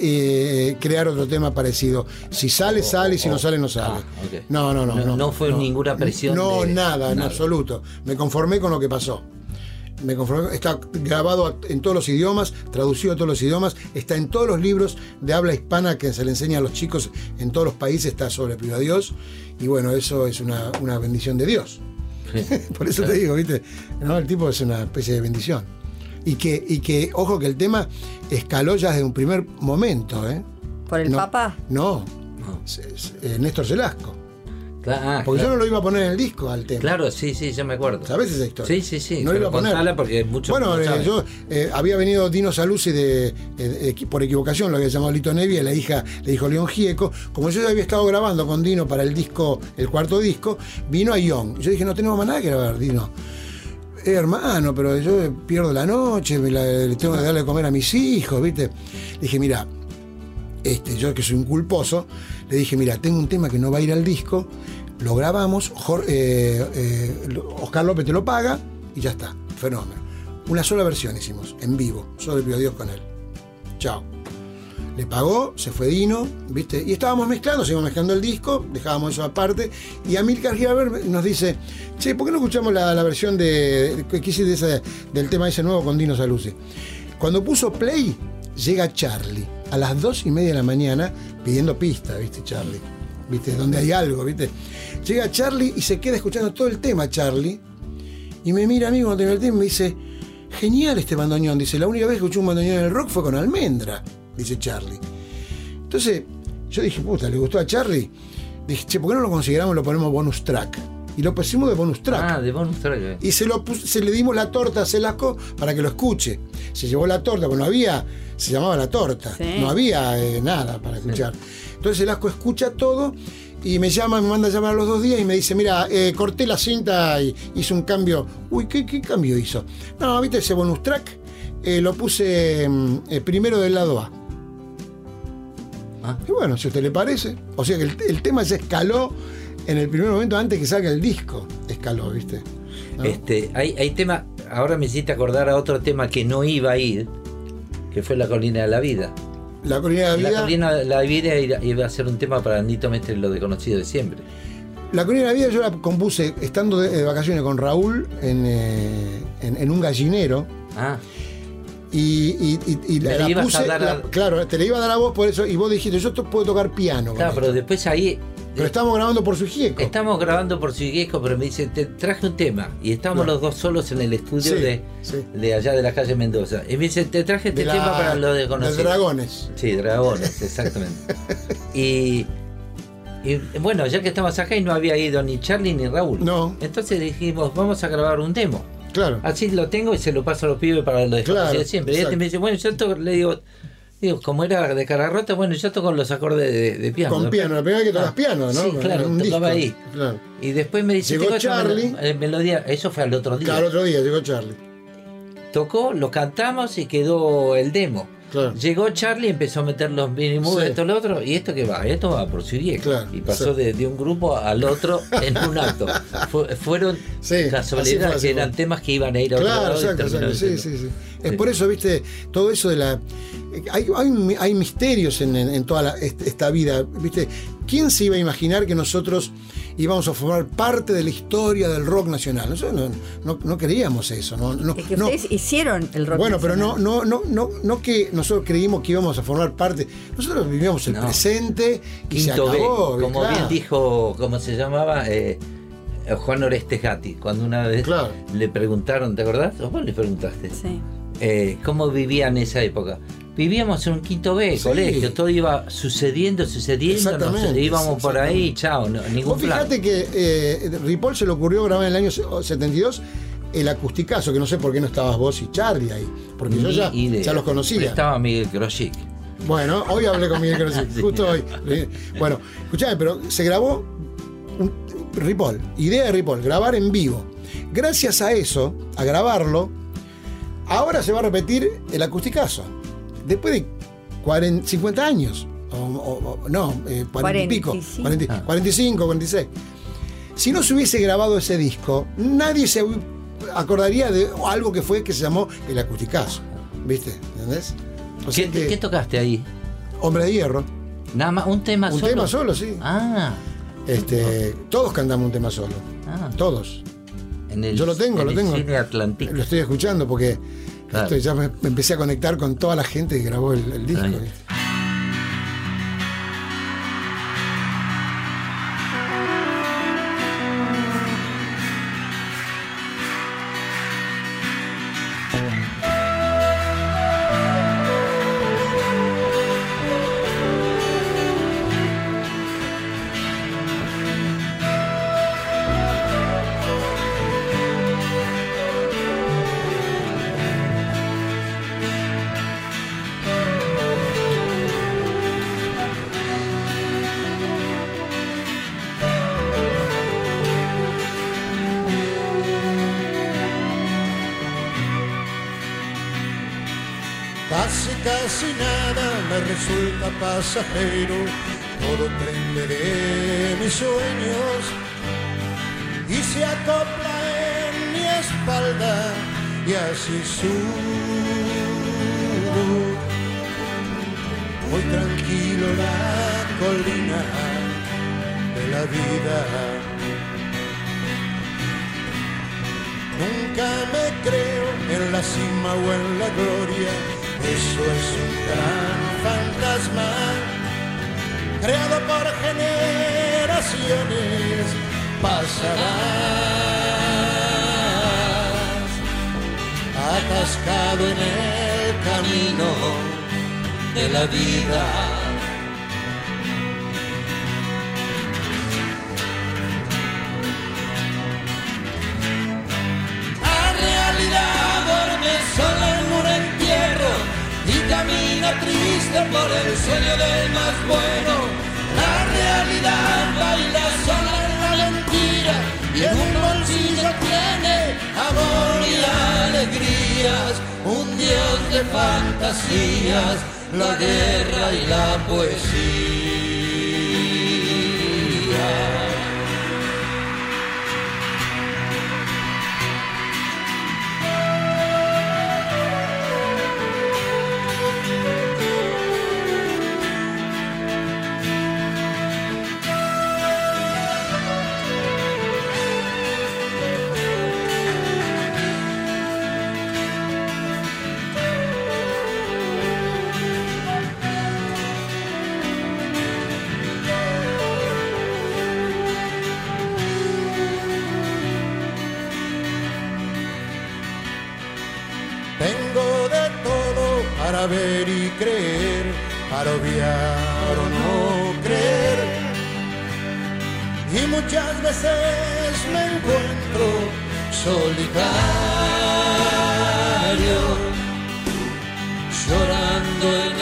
eh, crear otro tema parecido. Si sale, sale, si no sale, no sale. Ah. No, no, no. No- No, no fue ninguna presión No, de- nada, en nada. absoluto. Me conformé con lo que pasó. Me conformé, está grabado en todos los idiomas, traducido a todos los idiomas, está en todos los libros de habla hispana que se le enseña a los chicos en todos los países, está sobre Pido a Dios. Y bueno, eso es una, una bendición de Dios. Por eso te digo, ¿viste? No, el tipo es una especie de bendición. Y que, y que, ojo, que el tema escaló ya desde un primer momento, ¿eh? ¿Por el No, Papa? No, es- es, eh, Néstor Celasco. Ah, Porque claro. yo no lo iba a poner en el disco al tema. Claro, sí, sí, yo me acuerdo. ¿Sabes esa historia? Sí, sí, sí. No lo iba a poner. porque muchos Bueno, no eh, yo eh, había venido Dino Saluzzi de, eh, por equivocación, lo había llamado Lito Nevia, la hija le dijo León Gieco. Como yo ya había estado grabando con Dino para el disco, el cuarto disco, vino a Ion. Yo dije, no tenemos más nada que grabar, Dino. Eh, hermano, pero yo pierdo la noche, le tengo que darle de comer a mis hijos, ¿viste? Le dije, mira, este, yo que soy un culposo, le dije, mira, tengo un tema que no va a ir al disco, lo grabamos, eh, eh, Oscar López te lo paga y ya está, fenómeno. Una sola versión hicimos, en vivo, solo a Dios con él. Chao. Le pagó, se fue Dino, ¿viste? Y estábamos mezclando, seguimos mezclando el disco, dejábamos eso aparte. Y Amilcar Giaber nos dice, che, ¿por qué no escuchamos la, versión de, que ese- del tema ese nuevo con Dino Saluzzi? Cuando puso play, llega Charlie a las dos y media de la mañana pidiendo pista, ¿viste, Charlie? ¿Viste? Donde hay algo, ¿viste? Llega Charlie y se queda escuchando todo el tema, Charlie. Y me mira a mí cuando y me dice, genial este bandoneón. Dice, la única vez que escuché un bandoneón en el rock fue con Almendra, dice Charlie. Entonces, yo dije, puta, ¿le gustó a Charlie? Dije, che, ¿por qué no lo consideramos lo ponemos bonus track? Y lo pusimos de bonus track. Ah, de bonus track. eh. Y se, lo pus- se le dimos la torta a Celasco para que lo escuche. Se llevó la torta, porque no había, se llamaba la torta, Sí. no había eh, nada para escuchar. Entonces Celasco escucha todo y me llama, me manda a llamar a los dos días y me dice, mira, eh, corté la cinta y hice un cambio. Uy, ¿qué, qué cambio hizo? No, viste ese bonus track, Eh, lo puse mm, eh, primero del lado A. Ah. Y bueno, si a usted le parece. O sea que el, el tema se escaló en el primer momento antes que salga el disco. Escaló, ¿viste? ¿No? Este, hay, hay tema, ahora me hiciste acordar a otro tema que no iba a ir, que fue La Colina de la Vida. La colina de la La vida. Colina de la Vida iba a ser un tema para Nito Mestre, lo desconocido de siempre. La colina de la vida yo la compuse estando de, de vacaciones con Raúl en, eh, en- en un gallinero. Ah, Y, y- la, la puse. a la- claro, te le iba a dar a vos por eso. Y vos dijiste, yo to- puedo tocar piano. claro, esto. pero después ahí Pero estamos grabando por su gieco. estamos grabando por Siguesco, pero me dice, te traje un tema. Y estábamos No. los dos solos en el estudio Sí, de, sí. de allá de la calle Mendoza. Y me dice, te traje este la- tema para lo de desconocido. dragones. Sí, dragones, exactamente. y, y, bueno, ya que estabas acá y no había ido ni Charlie ni Raúl. No. Entonces dijimos, vamos a grabar un demo. Claro. Así lo tengo y se lo paso a los pibes para lo desconocido Claro, siempre. Y este me dice, bueno, yo le digo, digo, como era de cara rota, bueno, yo toco los acordes de, de piano. Con piano, la primera vez que tocas Ah, piano, ¿no? Sí, claro, un tocaba disco. ahí. Claro. Y después me dice, Llegó Charlie. eh, melodía, eso fue al otro día. Claro, otro día llegó Charlie. Tocó, lo cantamos y quedó el demo. Claro. Llegó Charlie, empezó a meter los mini moves, Sí. esto, lo otro, y esto que va, esto va por su. Claro, y pasó de, de un grupo al otro en un acto. Fue- fueron Sí, casualidades que eran temas que iban a ir a otro Claro, lado y exacto. Sí, sí, sí. Es por eso, viste, todo eso de la. Hay, hay, misterios en, en- en toda la- esta vida, viste. ¿Quién se iba a imaginar que nosotros íbamos a formar parte de la historia del rock nacional? Nosotros no, no, no creíamos eso, no, no, Es que no. ustedes hicieron el rock. Bueno, pero no, no, no, no, no que nosotros creímos que íbamos a formar parte. Nosotros vivíamos el No. presente y se Quinto B, acabó. como claro. bien dijo, ¿cómo se llamaba? Eh, Juan Oreste Gatti, cuando una vez Claro. le preguntaron, ¿te acordás? ¿O vos le preguntaste? Sí. Eh, ¿Cómo vivían en esa época? Vivíamos en un quinto B, Sí. colegio, todo iba sucediendo, sucediendo, nos- Exactamente, íbamos por ahí, chao, no, ningún Vos plan. fíjate que eh, Ripoll se le ocurrió grabar en el año 72 el acusticazo, que no sé por qué no estabas vos y Charlie ahí, porque yo ya, idea. ya los conocía. Estaba Miguel Groschick. Bueno, hoy hablé con Miguel Grossi, Sí. justo hoy. Bueno, escuchame, pero se grabó un, Ripoll, idea de Ripoll, grabar en vivo. Gracias a eso, a grabarlo, ahora se va a repetir el acusticazo. Después de 40, 50 años. O, o- o- no, eh, 40 y pico. 45. 40 Ah. 45, 46. Si no se hubiese grabado ese disco, nadie se acordaría de algo que fue que se llamó el acusticazo. ¿Viste? ¿Entendés? O sea ¿Qué, que- qué tocaste ahí? Hombre de Hierro. Nada más, un tema Un solo. tema solo, sí. Ah, Este, todos cantamos un tema solo. ah. Todos. En el, Yo lo tengo, en lo el tengo. Cine Atlántico. Lo estoy escuchando porque Claro. ya me, me empecé a conectar con toda la gente que grabó el, el disco. Resulta la guerra y la poesía. Para obviar o no creer. Y muchas veces me encuentro solitario, llorando en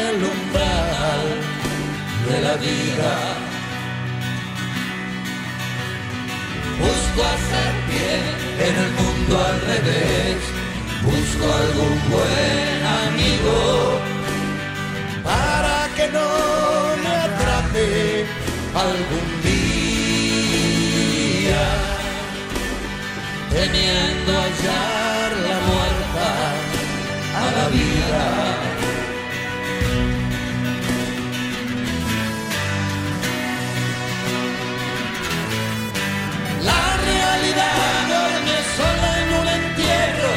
el umbral de la vida. Busco hacer pie en el mundo al revés. Busco algún buen amigo no me atrape algún día, teniendo hallar la muerta a la vida. La realidad duerme sola en un entierro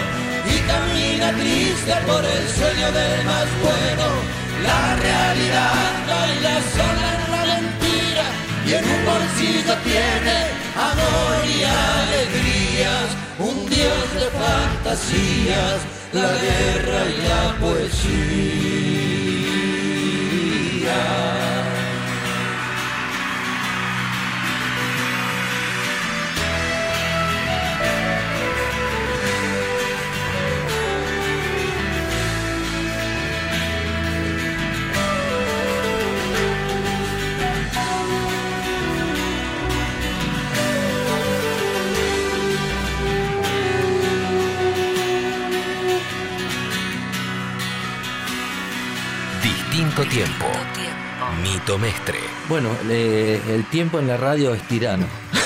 y camina triste por el sueño del más bueno. La realidad baila sola en la mentira y en un bolsillo tiene amor y alegrías, un dios de fantasías, la guerra y la poesía. Tiempo. Mito Mestre. Bueno, le- el tiempo en la radio es tirano.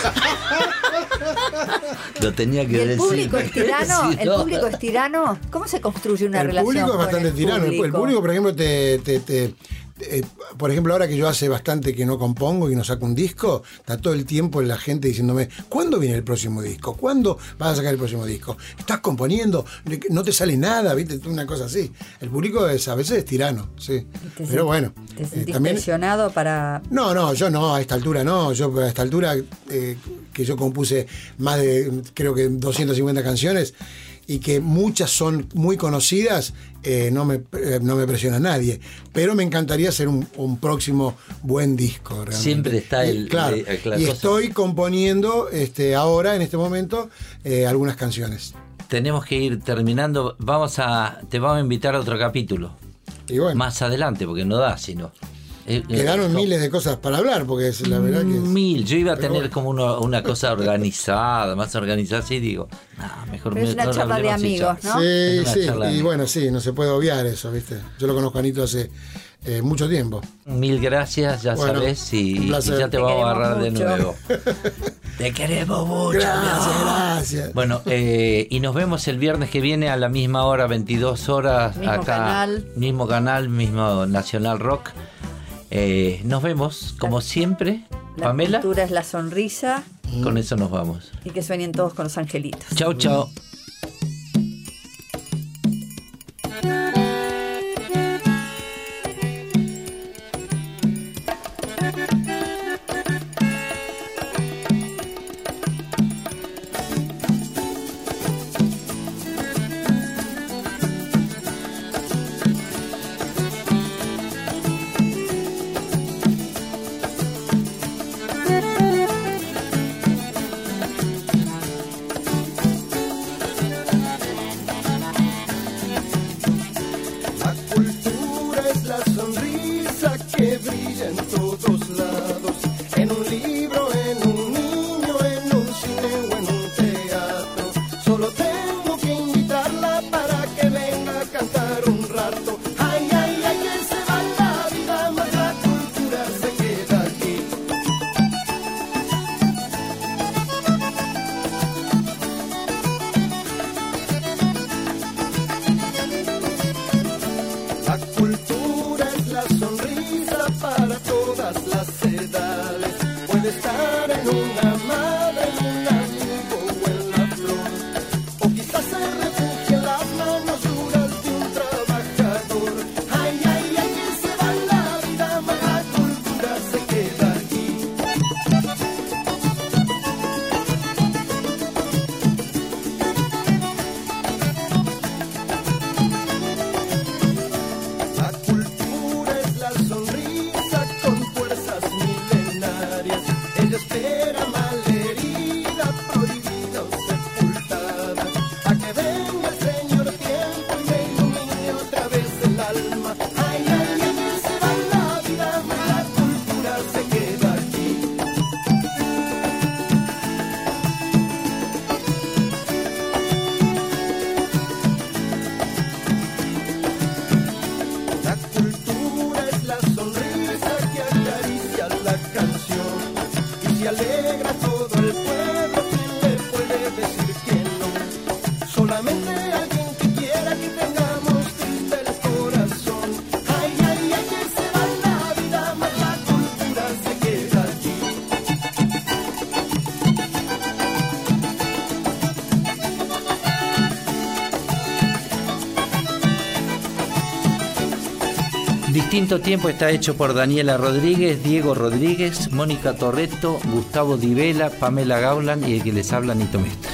Lo tenía ¿Y que el decir. público es tirano? ¿El público es tirano? ¿Cómo se construye una el relación público es con bastante el tirano. El- El público? público, por ejemplo, te, te- te- eh, por ejemplo, ahora que yo hace bastante que no compongo y no saco un disco, está todo el tiempo la gente diciéndome, ¿cuándo viene el próximo disco? ¿Cuándo vas a sacar el próximo disco? ¿Estás componiendo? No te sale nada, ¿viste? Una cosa así. El público es, a veces es tirano, sí. ¿Te Pero bueno, ¿Te eh, sentís también... presionado para...? No, no, yo no, a esta altura no. Yo a esta altura eh, que yo compuse más de, creo que 250 canciones y que muchas son muy conocidas, eh, no, me, eh, no me presiona nadie. Pero me encantaría hacer un, un próximo buen disco. realmente. Siempre está el- Y, claro, el- el- la y estoy componiendo este, ahora, en este momento, eh, algunas canciones. Tenemos que ir terminando. Vamos a, te vamos a invitar a otro capítulo. Más adelante, porque no da, sino. Eh, eh, Quedaron miles de cosas para hablar, porque la verdad que. Mil. Yo iba a tener como una, cosa organizada, más organizada, sí, digo. Mejor me, es una charla de amigos, ¿no? Sí, sí. Y bueno, sí, no se puede obviar eso, ¿viste? Yo lo conozco a Anito hace. Eh, mucho tiempo. Mil gracias, ya bueno, sabes, y, ya te, voy a agarrar de nuevo. te queremos mucho. Gracias, gracias. Bueno, y nos vemos el viernes que viene a la misma hora, 22 horas, mismo acá. Canal. Mismo canal, mismo Nacional Rock. Eh, nos vemos, como siempre. Pamela. La cultura es la sonrisa. Con eso nos vamos. Y que sueñen todos con los angelitos. Chao, chao. Quinto Tiempo está hecho por Daniela Rodríguez, Diego Rodríguez, Mónica Torreto, Gustavo Divela, Pamela Gaulan y el que les habla Nito Mestre.